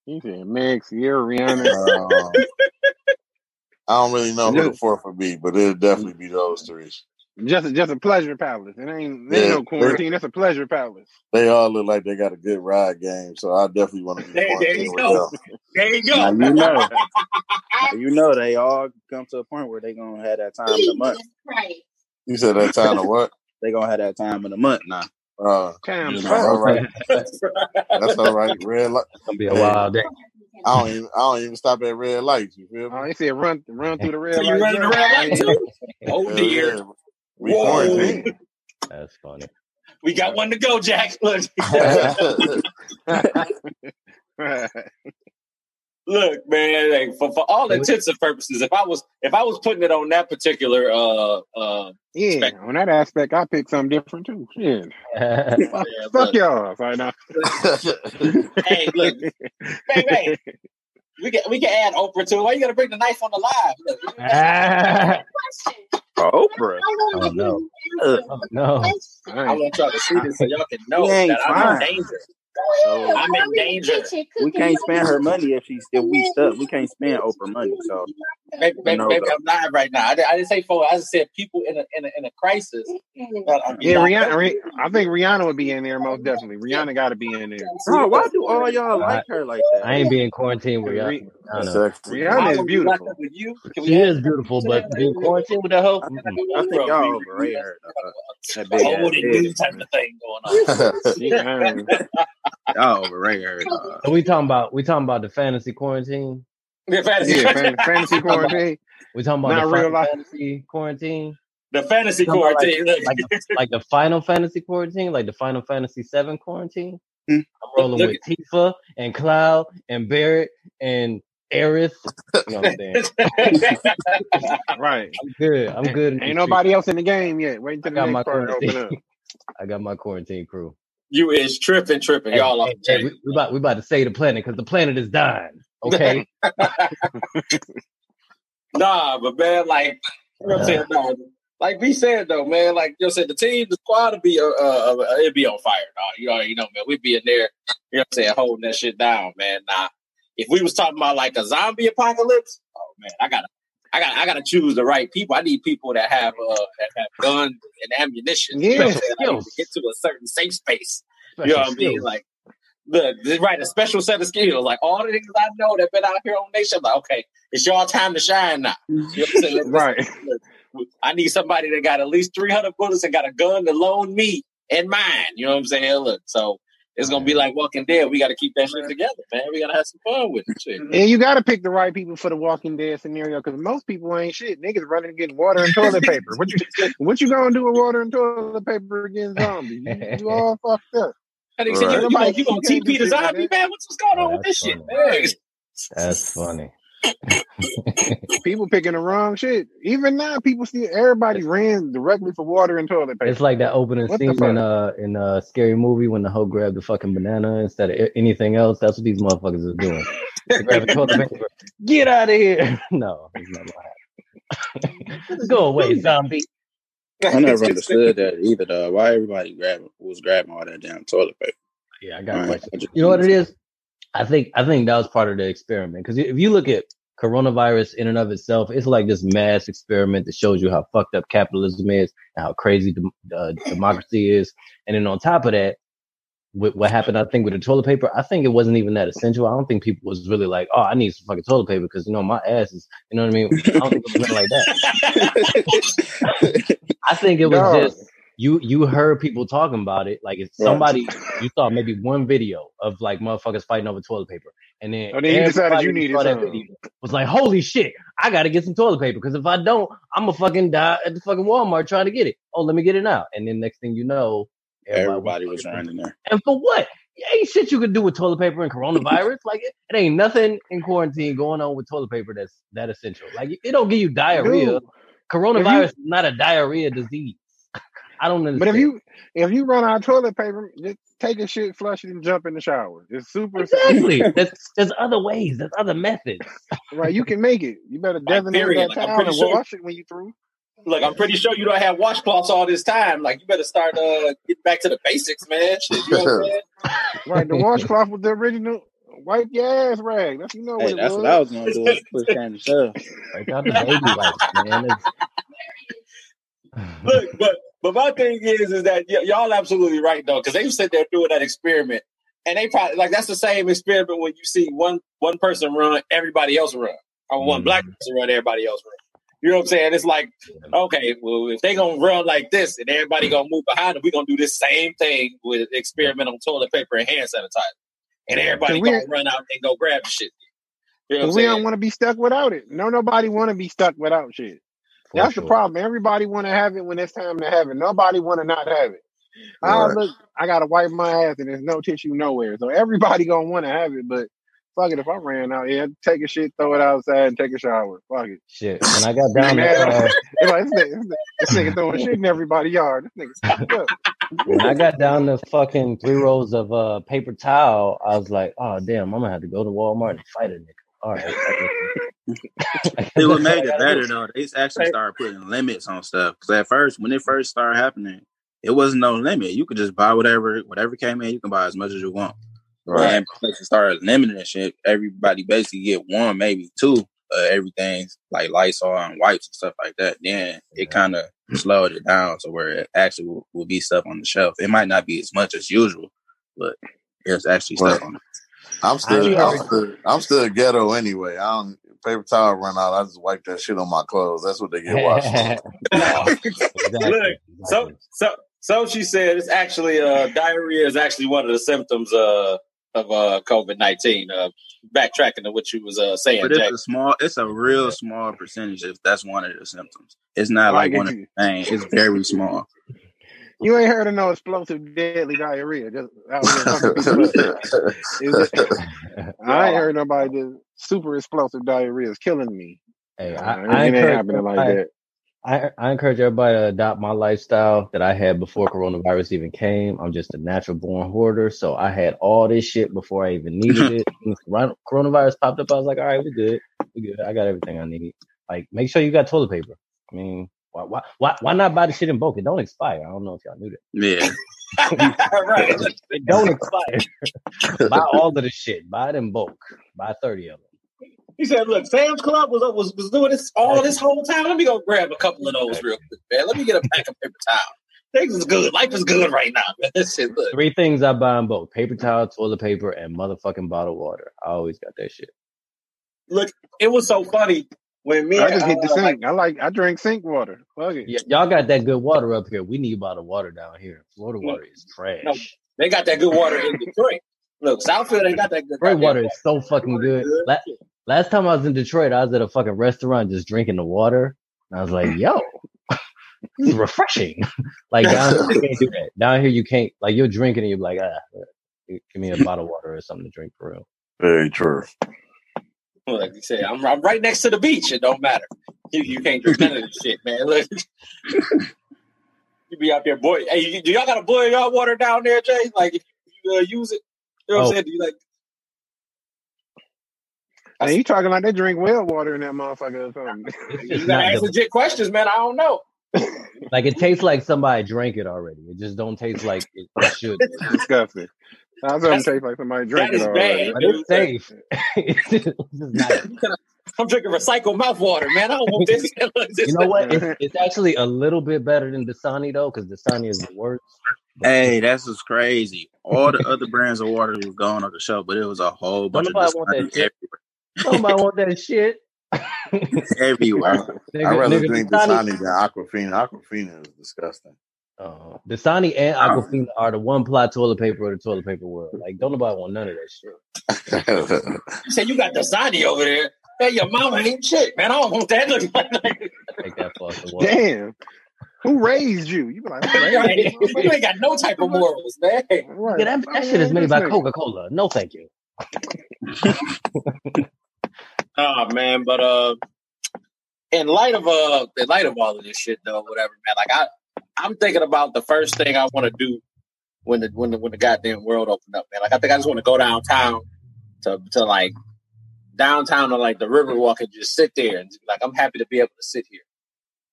He said Meg, Ciara, Rihanna. Um, I don't really know who the fourth would be, but it'd definitely be those three. Just just a pleasure palace. It ain't, it ain't Yeah, no quarantine. That's a pleasure palace. They all look like they got a good ride game, so I definitely want to be There, there you go. them. There you Now go. you know, you know they all come to a point where they gonna have that time of the month. Right. You said that time of what? They gonna have that time of the month now. Uh, Damn, You that's know, all right. That's all right. Red light. It's gonna be a wild day. I don't even. I don't even stop at red lights. You feel me? Oh, he said run run through the red So you running the red light too? Oh dear. Yeah. We Whoa. quarantined. That's funny. We got one to go, Jack. Look, look, man. like, for for all intents and purposes, if I was if I was putting it on that particular uh uh yeah, spectrum, on that aspect, I picked something different too. Shit, fuck, yeah, fuck look, y'all. Right now. hey, look, bang, bang. We can we can add Oprah to it. Why you gotta bring the knife on the live? Look, Question. Oprah. Oh, no. have Oh, no. I Dang. want y'all to see this so y'all can know He ain't that I'm in fine. danger. Go ahead. I'm in danger. kitchen We can't spend her money if she's if we stuck. We can't spend Oprah money. So Maybe, maybe, no maybe. I'm live right now. I, didn't- I didn't say for. I just said people in a in a, in a crisis. Uh, I'm Yeah, Rihanna. up. I think Rihanna would be in there most definitely. Rihanna got to be in there. Bro, why do all y'all I, like her like that? I ain't being quarantined with y'all. Ri- I know. Sexy. Rihanna is would we lock beautiful. up with you? Can we She is beautiful, but being quarantined with that hoe, I. I think y'all We, we, overrate we her. Uh, that a big ass old and head. new type of thing going on. She, Y'all overrate her. dog. So we talking about we talking about the fantasy quarantine. The fantasy, yeah, fan, fantasy I'm talking about quarantine, We talking about not the real life. fantasy quarantine. the fantasy We talking about like quarantine. Like the, like the final fantasy quarantine, like the Final Fantasy Seven quarantine. Hmm. I'm rolling look, with Tifa and Cloud and Barret and Aerith. You know what I'm saying? Right. I'm good. I'm good ain't nobody streets. else in the game yet. Wait I until the got my next part open quarantine. up. I got my quarantine crew. You is tripping, tripping. Hey, Y'all off hey, hey, we, we about we about to save the planet because the planet is dying. Okay. nah, but man, like you know what I'm saying. Nah, like we said though, man. Like you know, said the team, the squad would be uh, uh, uh it'd be on fire. Dog. You already know, man. We'd be in there. You know what I'm saying, holding that shit down, man. Nah, if we was talking about like a zombie apocalypse, oh man, I gotta. I got I gotta choose the right people. I need people that have uh that have guns and ammunition. You know what Yeah. I'm saying? I need to get to a certain safe space. You know Special what I mean? Like look, this- right, a special set of skills. Like all the things I know that been out here on nation, I'm like, okay, it's your time to shine now. You know what I'm Right. look, I need somebody that got at least 300 bullets and got a gun to loan me and mine. You know what I'm saying? Look, so it's gonna be like Walking Dead. We got to keep that shit together, man. We gotta have some fun with it. Shit. And you got to pick the right people for the Walking Dead scenario because most people ain't shit. Niggas running getting water and toilet paper. What you what you gonna do with water and toilet paper against zombies? You, you all fucked up. I think said, you, Right. you you gonna you can't do TP the zombie, man? What's, what's going on with this that's shit, man? That's funny. People picking the wrong shit. Even now, people see everybody ran directly for water and toilet paper. It's like that opening What scene in fuck? uh in a scary movie when the hoe grabbed the fucking banana instead of anything else. That's what these motherfuckers are doing. Grab the toilet paper. Get out of here! No, it's not. Go away, zombie. I never understood that either. Though. Why everybody grabbing was grabbing all that damn toilet paper? Yeah, I got a question. You know what it is? I think I think that was part of the experiment because if you look at coronavirus in and of itself, it's like this mass experiment that shows you how fucked up capitalism is and how crazy de- uh, democracy is. And then on top of that, with what happened, I think with the toilet paper, I think it wasn't even that essential. I don't think people was really like, oh, I need some fucking toilet paper because you know my ass is, you know what I mean? I don't think it was like that. I think it was no. just you you heard people talking about it. Like if somebody you saw maybe one video of like motherfuckers fighting over toilet paper, and then, oh, then you decided you needed that video was like, holy shit, I got to get some toilet paper because if I don't, I'm gonna fucking die at the fucking Walmart trying to get it. Oh, let me get it now. And then next thing you know, everybody, everybody was running there. And for what? ain't shit you could do with toilet paper and coronavirus. like it, it, ain't nothing in quarantine going on with toilet paper that's that essential. Like it don't give you diarrhea. Dude, coronavirus you, is not a diarrhea disease. I don't understand. But if you if you run out of toilet paper, just take a shit, flush it, and jump in the shower. It's super exactly. there's, there's other ways. There's other methods. right, you can make it. You better designate that like, towel and sure. wash it when you through. Look, I'm pretty sure you don't have washcloths all this time. Like you better start uh getting back to the basics, man. Shit, you know right, the washcloth was the original wipe your ass rag. That's you know hey, what that's was. what I was gonna do. Push down the shelf. Right down the baby wipes, man. Look, but but my thing is, is that y- y'all absolutely right though, because they sit there doing that experiment, and they probably like that's the same experiment when you see one one person run, everybody else run, or one mm-hmm. black person run, everybody else run. You know what I'm saying? It's like, okay, well, if they gonna run like this and everybody gonna move behind them, we gonna do this same thing with experimental toilet paper and hand sanitizer, and everybody gonna run out and go grab the shit. You know we don't want to be stuck without it. No, nobody want to be stuck without shit. That's sure. the problem. Everybody want to have it when it's time to have it. Nobody want to not have it. Right. I look, I gotta wipe my ass and there's no tissue nowhere. So everybody gonna want to have it, but fuck it. If I ran out, yeah, take a shit, throw it outside, and take a shower. Fuck it. Shit. When I got down there, uh, like, this, nigga, this nigga throwing shit in everybody's yard. This nigga When I got down the fucking three rolls of uh paper towel, I was like, oh damn, I'm gonna have to go to Walmart and fight a nigga. All right. it would made it better though. They actually started putting limits on stuff. Because at first, when it first started happening, it wasn't no limit. You could just buy whatever, whatever came in. You can buy as much as you want. Right. And places started limiting that shit. Everybody basically get one, maybe two, uh, everything like Lysol and wipes and stuff like that. Then it kind of slowed it down to where it actually will, will, be stuff on the shelf. It might not be as much as usual, but there's actually stuff on it. I'm still, I'm still, I'm still ghetto anyway. I don't paper towel run out. I just wipe that shit on my clothes. That's what they get washed. exactly. Look, so so so she said it's actually uh, diarrhea is actually one of the symptoms uh, of uh, COVID nineteen. Uh, backtracking to what you was uh, saying, but it's Jack. a small, it's a real small percentage if that's one of the symptoms. It's not like one of the things. It's very small. You ain't heard of no explosive deadly diarrhea. Just I ain't heard nobody just super explosive diarrhea is killing me. Hey, uh, I, I, ain't happening like that. I, I encourage everybody to adopt my lifestyle that I had before coronavirus even came. I'm just a natural born hoarder. So I had all this shit before I even needed it. coronavirus popped up. I was like, all right, we're good. We're good. I got everything I need. Like, make sure you got toilet paper. I mean, why, why, why, why not buy the shit in bulk? It don't expire. I don't know if y'all knew that. Yeah. right. It don't expire. buy all of the shit. Buy it in bulk. Buy 30 of them. He said, "Look, Sam's Club was was, was doing this all this whole time. Let me go grab a couple of those real quick, man. Let me get a pack of paper towel. Things is good. Life is good right now, man. This shit, look. Three things I buy in both: paper towel, toilet paper, and motherfucking bottled water. I always got that shit. Look, it was so funny when me. I just hit the sink. I like. I drink sink water. Fuck it. Yeah, y'all got that good water up here. We need bottled water down here. Florida mm. water is trash. No, they got that good water in Detroit. Look, Southfield ain't got that good. Detroit water is so fucking good. Last, last time I was in Detroit, I was at a fucking restaurant just drinking the water. And I was like, yo, this is refreshing. like down here, you can't do that. Down here, you can't. Like you're drinking and you're like, ah, give me a bottle of water or something to drink for real. Very true. Like you say, I'm, I'm right next to the beach. It don't matter. You, you can't drink none of this shit, man. Look, you be out there, boy. Hey, do y'all got to boil y'all water down there, Jay? Like if you uh, use it, you know what oh. I'm saying? Do you like? And you talking like they drink well water in that motherfucker or something. you gotta ask legit questions, man. I don't know. like it tastes like somebody drank it already. It just don't taste like it, it should. It's disgusting. I was gonna taste like somebody drank it already. But it's safe. it's just not- I'm drinking recycled mouth water, man. I don't want this. you know what? It's, it's actually a little bit better than Dasani though, because Dasani is the worst. Hey, that's just crazy. All the other brands of water was gone on the shelf, but it was a whole bunch of nobody want Dasani shit. Somebody want that shit. everywhere. Nigga- I'd rather nigga, drink Dasani- Dasani than Aquafina. Aquafina is disgusting. Uh, Dasani and Aquafina are the one ply toilet paper of the toilet paper world. Like, don't nobody want none of that shit. You said you got Dasani over there. Hey, your mama ain't shit, man. I don't want that. Look like Take that for us. Damn. Who raised you? You be like, who raised you? you ain't got no type of morals, man. Right. Yeah, that, that shit is made by Coca Cola. No, thank you. Oh man, but uh, in light of uh, in light of all of this shit, though, whatever, man. Like I, I'm thinking about the first thing I want to do when the when the when the goddamn world opened up, man. Like I think I just want to go downtown to to like downtown to like the Riverwalk and just sit there and like I'm happy to be able to sit here.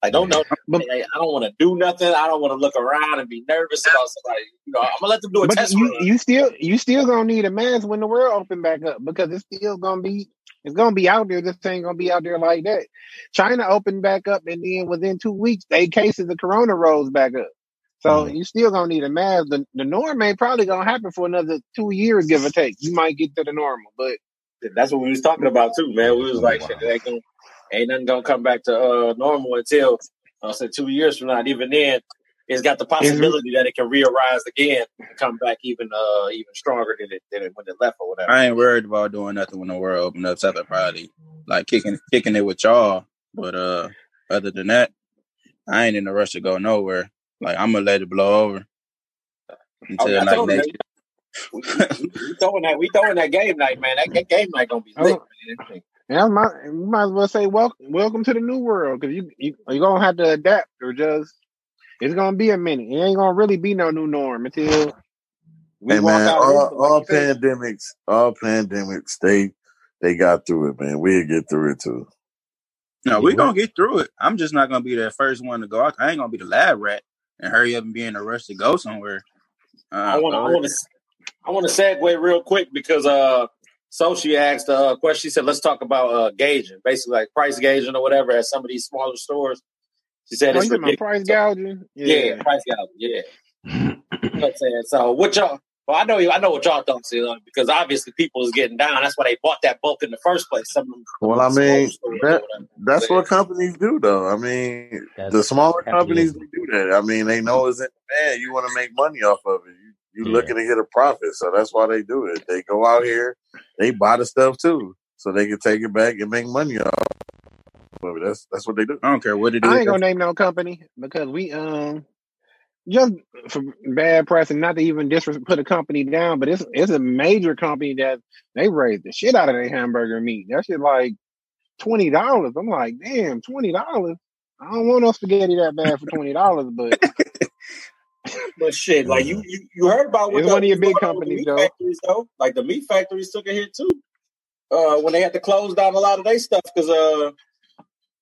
I don't know. like, I don't want to do nothing. I don't want to look around and be nervous about somebody. You know, I'm gonna let them do a But test you, run. you still you still gonna need a mask when the world open back up because it's still gonna be it's gonna be out there. This ain't gonna be out there like that. China opened back up and then within two weeks, they cases of corona rose back up. So you still gonna need a mask. The, the norm ain't probably gonna happen for another two years, give or take. You might get to the normal, but That's what we was talking about too, man. We was like, shit, ain't, gonna, ain't nothing gonna come back to uh, normal until I said two years from now. And even then, it's got the possibility that it can re-arise again and come back even uh even stronger than it than it when it left or whatever. I ain't worried about doing nothing when the world opens up. Except probably like kicking kicking it with y'all. But uh, other than that, I ain't in a rush to go nowhere. Like I'm gonna let it blow over until like you, next. we, we, we throwing that we throwing that game night, man. That, that game night gonna be lit, man. yeah, might, you might as well say welcome welcome to the new world because you you you gonna have to adapt or just it's gonna be a minute. It ain't gonna really be no new norm until we hey walk man, out. of all, like all pandemics, all pandemics, they they got through it, man. We'll get through it too. No, we're gonna get through it. I'm just not gonna be the first one to go out. I ain't gonna be the lab rat and hurry up and be in a rush to go somewhere. Uh, I want to I want to I want to segue real quick because uh, so she asked uh, a question. She said, "Let's talk about uh, gauging, basically like price gauging or whatever at some of these smaller stores." She said, oh, "It's you talking about ridiculous." price gouging? Yeah, price gouging. Yeah. you know what I'm saying? So what y'all? Well, I know you. I know what y'all don't see, though, because obviously people is getting down. That's why they bought that bulk in the first place. Some of them. Well, I mean, that, that's what companies do, though. I mean, That's the smaller companies they do that. I mean, they know it's in demand. You want to make money off of it. You you Yeah. looking to get a profit, so that's why they do it. They go out here, they buy the stuff too, so they can take it back and make money off of. That's that's what they do. I don't care what it is. I is. ain't gonna name no company because we um just for bad press and not to even disres- put a company down, but it's it's a major company that they raised the shit out of their hamburger meat. That shit like twenty dollars. I'm like, damn, twenty dollars. I don't want no spaghetti that bad for twenty dollars, but But shit, like you, you, you heard about what It's the, one of your big going on with the companies, though. factories though. Like the meat factories took a hit too. Uh, when they had to close down a lot of their stuff because uh,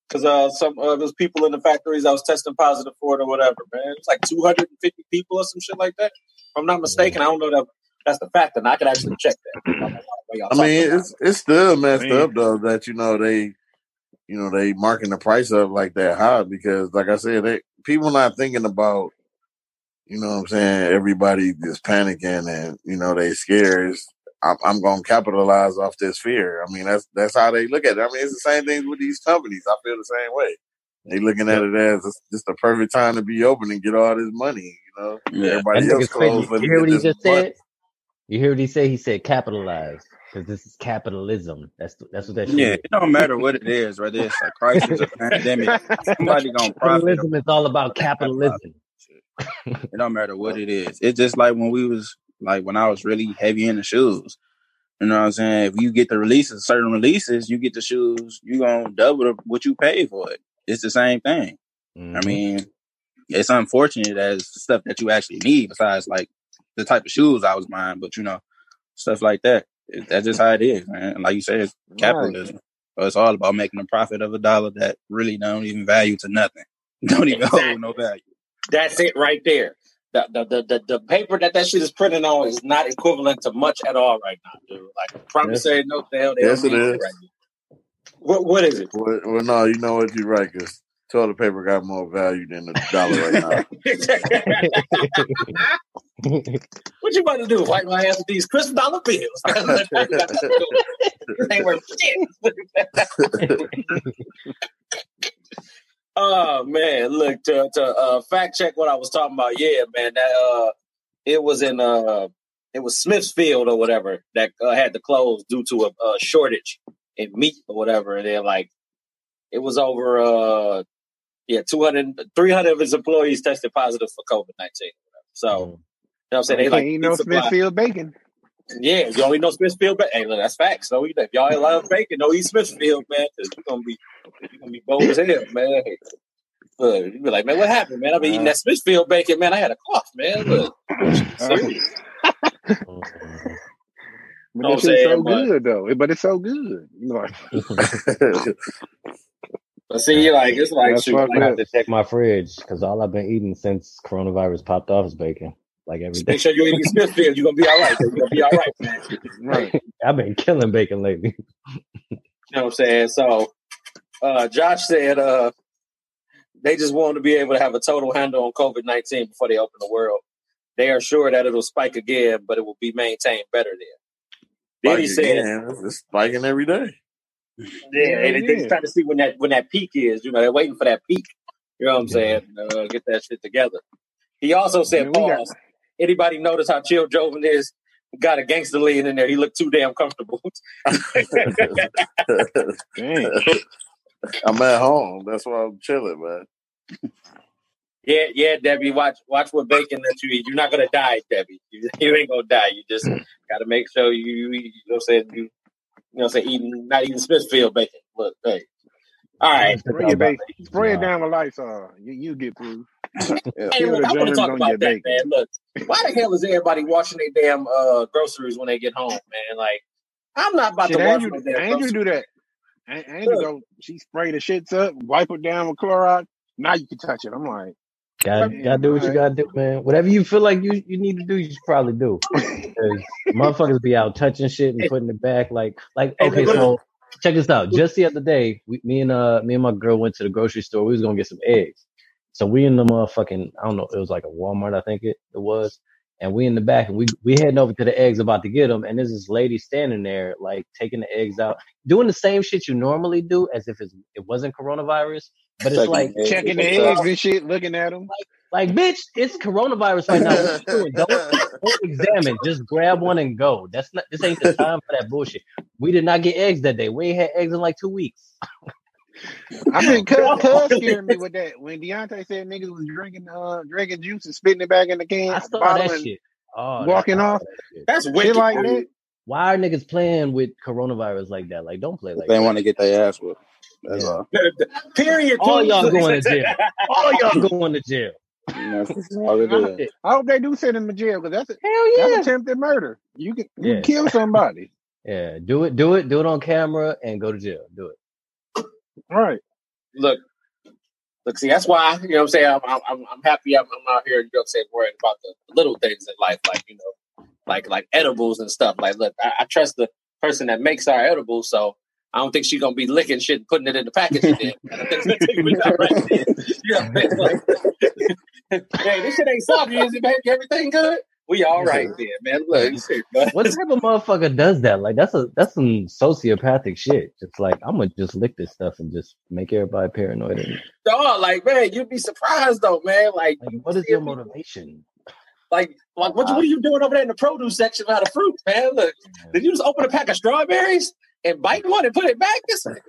because uh, some uh, those people in the factories I was testing positive for it or whatever. Man, it's like two hundred and fifty people or some shit like that. If I'm not mistaken, I don't know that that's the fact, and I could actually check that. I don't know what y'all I mean, talking about. it's it's still messed Man. up though that you know they, you know they marking the price up like that high because, like I said, they people not thinking about, you know what I'm saying. Everybody just panicking and you know they scared. It's, I'm, I'm going to capitalize off this fear. I mean, that's that's how they look at it. I mean, it's the same thing with these companies. I feel the same way. They looking at it as it's just the perfect time to be open and get all this money. You know, Yeah. everybody else closed. Let You hear what he just money. said? You hear what he said? He said capitalize because this is capitalism. That's that's what that Yeah, is. it don't matter what it is, whether it's a crisis a pandemic. Somebody gonna profit. Capitalism is all about capitalism. It don't matter what it is. It's just like when we was like when I was really heavy in the shoes. You know what I'm saying? If you get the releases, certain releases, you get the shoes, you gonna double what you pay for it. It's the same thing. I Mhm. mean, it's unfortunate that it's stuff that you actually need besides like the type of shoes I was buying, but you know, stuff like that. It, that's just how it is, man. And like you said, it's Right. capitalism. So it's all about making a profit of a dollar that really don't even value to nothing. Don't even hold no value. That's it right there. The, the, the, the, the paper that that shit is printed on is not equivalent to much at all right now, dude. Like promissory yes. note, they, yes, it is. Right what what is it? Well, well, no, you know what you're right because toilet paper got more value than the dollar right now. what you about to do? Wipe my ass with these crisp dollar bills? ain't worth shit. Oh man, look to to uh, fact check what I was talking about. Yeah, man, that uh, it was in uh, it was Smithfield or whatever that uh, had to close due to a, a shortage in meat or whatever. And they're like, it was over uh yeah, 200, 300 of his employees tested positive for COVID 19. So, mm. you know what I'm saying? They like, ain't no Smithfield bacon. Yeah, y'all only know Smithfield bacon. Hey, look, that's facts. So, if y'all love bacon, don't eat Smithfield, man, because you're going to be you're gonna be bold as hell, man. Look, you be like, man, what happened, man? I've been uh, eating that Smithfield bacon, man. I had a cough, man. Look, serious. But that shit's so but, good though. But it's so good. You know, But see, like it's like shoot, I have to check my fridge because all I've been eating since coronavirus popped off is bacon. Like every day. Make sure you eat Smithfield. You're gonna be all right. You're gonna be all right, man. right. I've been killing bacon lately. you know what I'm saying? So, uh, Josh said, uh, they just want to be able to have a total handle on COVID 19 before they open the world. They are sure that it'll spike again, but it will be maintained better there. Then he said, "It's spiking every day." Yeah, yeah and yeah. they trying to see when that when that peak is. You know, they're waiting for that peak. You know what I'm saying? Uh, get that shit together. He also said, "Pause." Got... Anybody notice how chill Joven is? Got a gangster lean in there. He looked too damn comfortable. I'm at home. That's why I'm chilling, man. Yeah, yeah, Debbie. Watch, watch what bacon that you eat. You're not gonna die, Debbie. You, you ain't gonna die. You just got to make sure you, you, you know, what I'm saying you you know, say eating not eating Smithfield bacon. Look, hey. All right. Spray it, bacon. Spray it down with Lysol. You you get through. Yeah. Hey, look, I want to talk about that, bacon. man. Look, why the hell is everybody washing their damn uh, groceries when they get home, man? Like, I'm not about shit, to wash Andrew, my damn Andrew do that. Andrew go, she spray the shits up, wipe it down with Clorox. Now you can touch it. I'm like, Gotta, gotta do what you gotta do, man. Whatever you feel like you, you need to do, you should probably do. motherfuckers be out touching shit and putting it back. Like, like okay, so check this out. Just the other day, we, me and uh, me and my girl went to the grocery store. We was gonna get some eggs. So we in the motherfucking, I don't know, it was like a Walmart, I think it, it was. And we in the back and we, we heading over to the eggs about to get them. And there's this lady standing there, like taking the eggs out, doing the same shit you normally do as if it's, it wasn't coronavirus but it's like checking the eggs and shit, looking at them. Like, like bitch, it's coronavirus right now. Don't, don't examine. Just grab one and go. That's not. This ain't the time for that bullshit. We did not get eggs that day. We ain't had eggs in like two weeks. I think Cuz, Cuz scared me with that when Deontay said niggas was drinking uh drinking juice and spitting it back in the can. I saw that shit. Oh, walking off. That That's wicked. like that. Why are niggas playing with coronavirus like that? Like, don't play like they that. want to get their ass whooped. That's yeah. all. Period. All y'all going to jail. all y'all going to jail. I, hope they do send him to jail because that's a, Hell yeah. that's attempted murder. You can you yeah. kill somebody. Yeah, do it, do it, do it on camera and go to jail. Do it. All right. Look, look. See, that's why you know. what I'm saying I'm, I'm, I'm happy. I'm, I'm out here. You know, what I'm saying worrying about the little things in life, like you know, like like edibles and stuff. Like, look, I, I trust the person that makes our edibles, so I don't think she's gonna be licking shit and putting it in the package again. hey, this shit ain't soggy, is it, baby? Everything good? We all right then, man. Look, what type of motherfucker does that? Like that's a that's some sociopathic shit. It's like I'm gonna just lick this stuff and just make everybody paranoid. Dog, like man, you'd be surprised though, man. Like, like what is your motivation? Like, like what, uh, what are you doing over there in the produce section out of fruit, man? Look, did you just open a pack of strawberries? and bite one and put it back.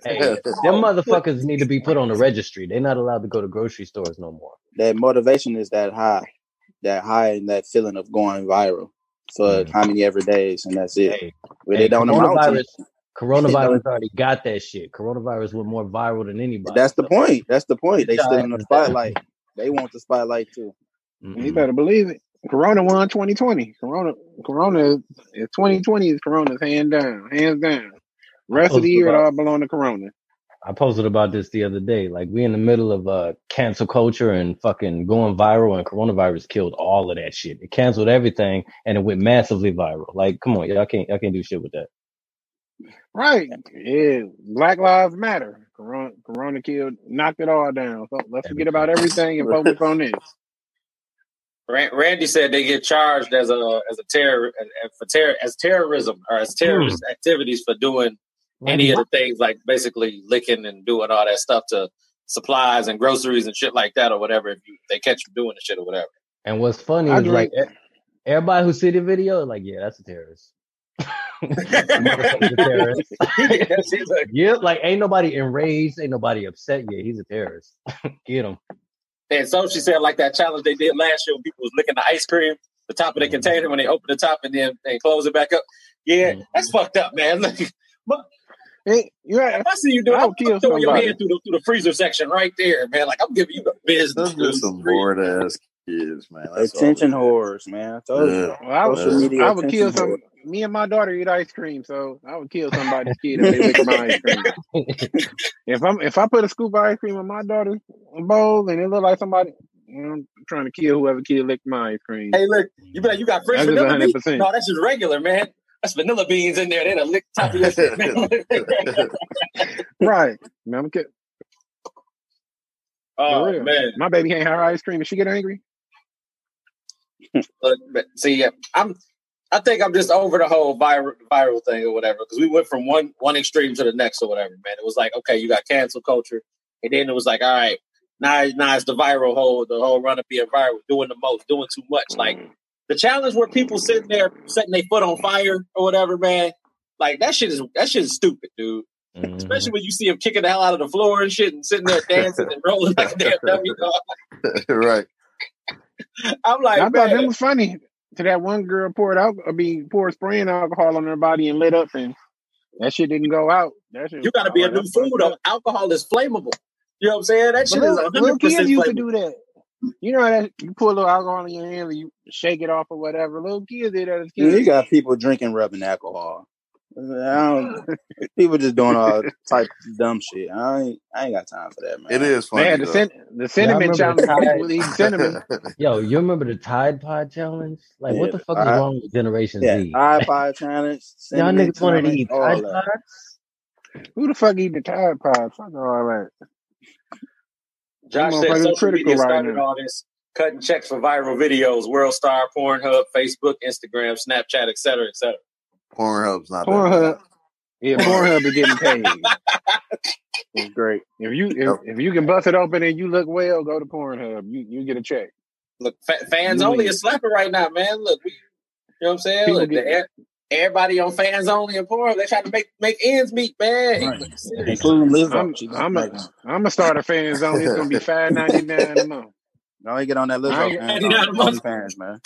hey, them motherfuckers need to be put on the registry. They're not allowed to go to grocery stores no more. That motivation is that high, that high, and that feeling of going viral for mm. how many ever days, and that's it. Hey, hey, they don't coronavirus, coronavirus already got that shit. Coronavirus went more viral than anybody. That's the point. That's the point. They still in the spotlight. They want the spotlight too. Mm-hmm. You better believe it. Corona won 2020. Corona, Corona is 2020 is Corona's hand down, hands down. Rest of the year, it all belong to Corona. I posted about this the other day. Like we in the middle of uh cancel culture and fucking going viral, and coronavirus killed all of that shit. It canceled everything, and it went massively viral. Like, come on, y'all can't y'all can't do shit with that. Right. Yeah. Black Lives Matter. Corona, Corona killed, knocked it all down. So let's forget about everything and focus on this. Randy said they get charged as a as a terror for terror as terrorism or as terrorist mm. activities for doing any of the things like basically licking and doing all that stuff to supplies and groceries and shit like that or whatever. If you, they catch you doing the shit or whatever. And what's funny I is like everybody who see the video, like, yeah, that's a terrorist. terrorist. yeah, like ain't nobody enraged, ain't nobody upset yet. He's a terrorist. Get him. And so she said, like that challenge they did last year when people was licking the ice cream, the top of the mm-hmm. container when they open the top and then they close it back up. Yeah, mm-hmm. that's fucked up, man. but Hey, you. If I see you doing, I'm throwing somebody. your hand through the through the freezer section right there, man. Like I'm giving you the business. Those are some bored ass kids, man. That's attention whores, man. I told yeah. you. Well, I, would, I would kill some. Me and my daughter eat ice cream, so I would kill somebody's kid if they lick my ice cream. if I'm if I put a scoop of ice cream in my daughter's bowl and it look like somebody, I'm trying to kill whoever kid licked my ice cream. Hey, look, you bet you got fresh vanilla beans. No, that's just regular, man. That's vanilla beans in there. They done lick top of your shit. right. Man, I'm kidding. Oh man, my baby can't have her ice cream. Does she get angry? Look, but see, I'm. I think I'm just over the whole viral viral thing or whatever because we went from one one extreme to the next or whatever. Man, it was like okay, you got cancel culture, and then it was like all right, now now it's the viral whole the whole run of being viral, doing the most, doing too much. Like mm. The challenge where people sitting there setting their foot on fire or whatever, man. Like that shit is that shit is stupid, dude. Mm-hmm. Especially when you see him kicking the hell out of the floor and shit and sitting there dancing and rolling like a damn dummy dog. right. I'm like, I man. thought it was funny. To that one girl poured out, I mean, poured spraying alcohol on her body and lit up, and that shit didn't go out. That shit you got to be a new food. Though. Alcohol is flammable. You know what I'm saying? That shit little, is 100 percent. little kids used to do that. You know that you put a little alcohol in your hand and you shake it off or whatever. Little kids did that as kids. You got people drinking rubbing alcohol. people just doing all type of dumb shit. I ain't, I ain't got time for that, man. It is funny. Man, the, cin- the cinnamon challenge. cinnamon. Yo, you remember the Tide Pod challenge? Like, yeah, what the fuck is wrong with Generation yeah, Z? Tide Pod challenge. Y'all niggas wanted to eat Tide Pods? Who the fuck eat the Tide Pods? Fuck all that. Josh said social media started right all this cutting checks for viral videos, World Star, Pornhub, Facebook, Instagram, Snapchat, etc., etc. Pornhub's not Pornhub. Yeah, Pornhub is getting paid. it's great. If you if, if you can bust it open and you look well, go to Pornhub. You you get a check. Look, fans you only is slapping right now, man. Look, we, you know what I'm saying? Look, get, the, everybody on fans only and Pornhub, they try to make make ends meet, man. Right. Including Liz. I'm, I'm, a, I'm gonna start a fans only. It's gonna be five ninety nine a month. No, you get on that list. Man. Fans, man.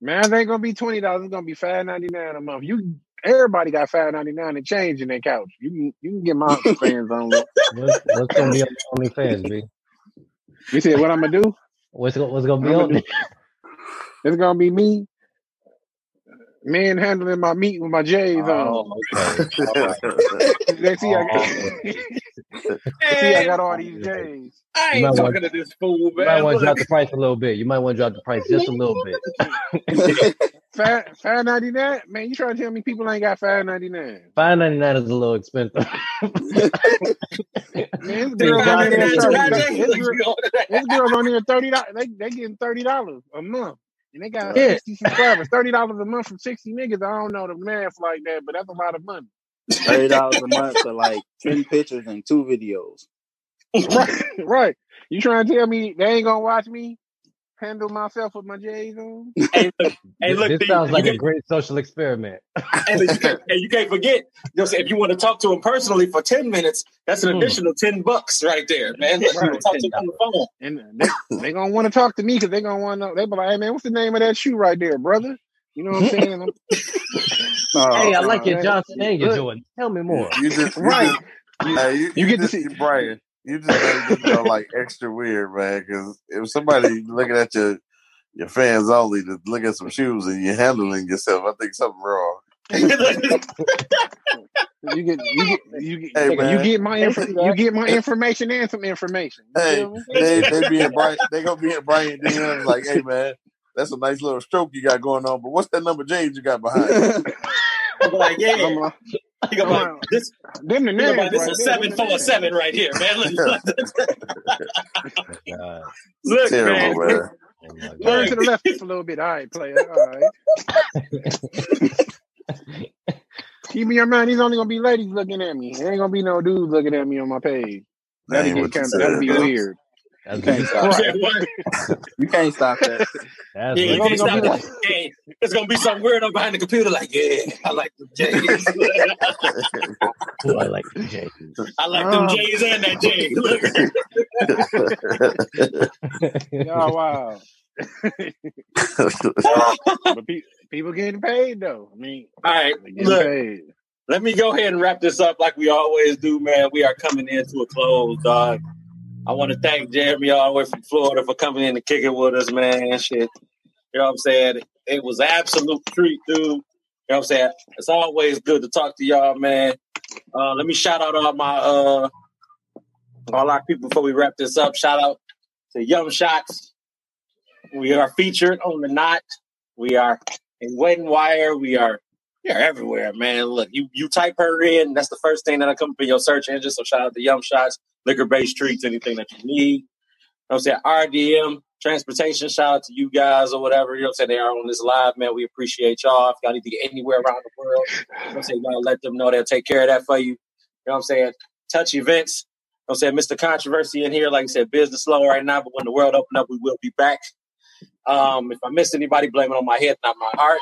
Man, they ain't gonna be twenty dollars. It's gonna be five ninety nine a month. You everybody got five ninety nine and change in their couch. You can you can get my fans only. What's, what's gonna be on only fans, B? You said what I'm gonna do? What's what's gonna be on? It's gonna be me manhandling my meat with my J's oh, on. Okay. they see, I got, see, I got all these J's. I ain't talking want, to this fool, man. You might want to drop the price a little bit. You might want to drop the price just a little bit. five ninety nine, man. You trying to tell me people ain't got five ninety nine? Five ninety nine is a little expensive. man, this girl on there, this girl on there thirty dollars. They they getting thirty dollars a month. And they got yeah. 60 subscribers, $30 a month from 60 niggas. I don't know the math like that, but that's a lot of money. $30 a month for like 10 pictures and two videos. right, right. You trying to tell me they ain't gonna watch me? Handle myself with my J's on. Hey, look, hey, look this, sounds like a great social experiment. and, you can't, and you can't forget, you know, if you want to talk to him personally for ten minutes, that's an mm. additional ten bucks right there, man. Right. talk to him on the phone, and they, they gonna want to talk to me because they're gonna want to. Know. They be like, "Hey, man, what's the name of that shoe right there, brother?" You know what I'm saying? oh, hey, I like your Johnson and your Jordan. Tell me more. You just right. You, you, you, you get to see Brian you just made me feel like extra weird, man. Because if somebody looking at your your fans only to look at some shoes and you're handling yourself, I think something wrong. you get you get you get, hey, you get my info, you get my information and some information. hey, they they be in Brian they gonna be in Brian DMs like, hey man, that's a nice little stroke you got going on, but what's that number James you got behind? I'm like, yeah. He go like, this, them the names, like, this right, is a seven four seven right here, man. Look, Look Terrible, man. Oh man. Turn to the left just a little bit. All right, player. All right. Keep me in mind, he's only gonna be ladies looking at me. There ain't gonna be no dudes looking at me on my page. That'd, get kind of, that'd be weird. You can't stop that. you can't stop that. yeah, you can't stop that. Hey, there's gonna be something some weirdo behind the computer, like, yeah, I like the J's. I like the J's. I like um, them J's and that J. oh wow. but pe- people getting paid though. I mean, all right, look, paid. let me go ahead and wrap this up like we always do, man. We are coming into a close, dog. I want to thank Jeremy all the way from Florida for coming in and kicking with us, man. Shit. You know what I'm saying? It was absolute treat, dude. You know what I'm saying? It's always good to talk to y'all, man. Uh, let me shout out all my uh all our people before we wrap this up. Shout out to Young Shots. We are featured on the knot. We are in and Wire. We are we are everywhere, man. Look, you you type her in, that's the first thing that'll come up in your search engine. So shout out to Yum Shots liquor based treats, anything that you need. You know I'm saying? RDM, transportation, shout out to you guys or whatever. You know what I'm saying? They are on this live, man. We appreciate y'all. If y'all need to get anywhere around the world, you know I'm saying? Y'all let them know they'll take care of that for you. You know what I'm saying? Touch events. You know I'm saying? Mr. Controversy in here, like I said, business slow right now, but when the world open up, we will be back. Um, if I missed anybody, blame it on my head, not my heart.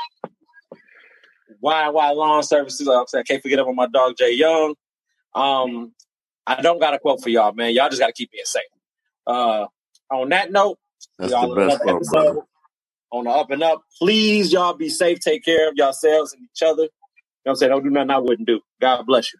Why, why lawn services? Like I said, I can't forget about my dog Jay Young. Um, I don't got a quote for y'all, man. Y'all just got to keep being safe. Uh, on that note, That's y'all the best quote, episode, on the up and up. Please, y'all be safe. Take care of yourselves and each other. You know what I'm saying? Don't do nothing I wouldn't do. God bless you.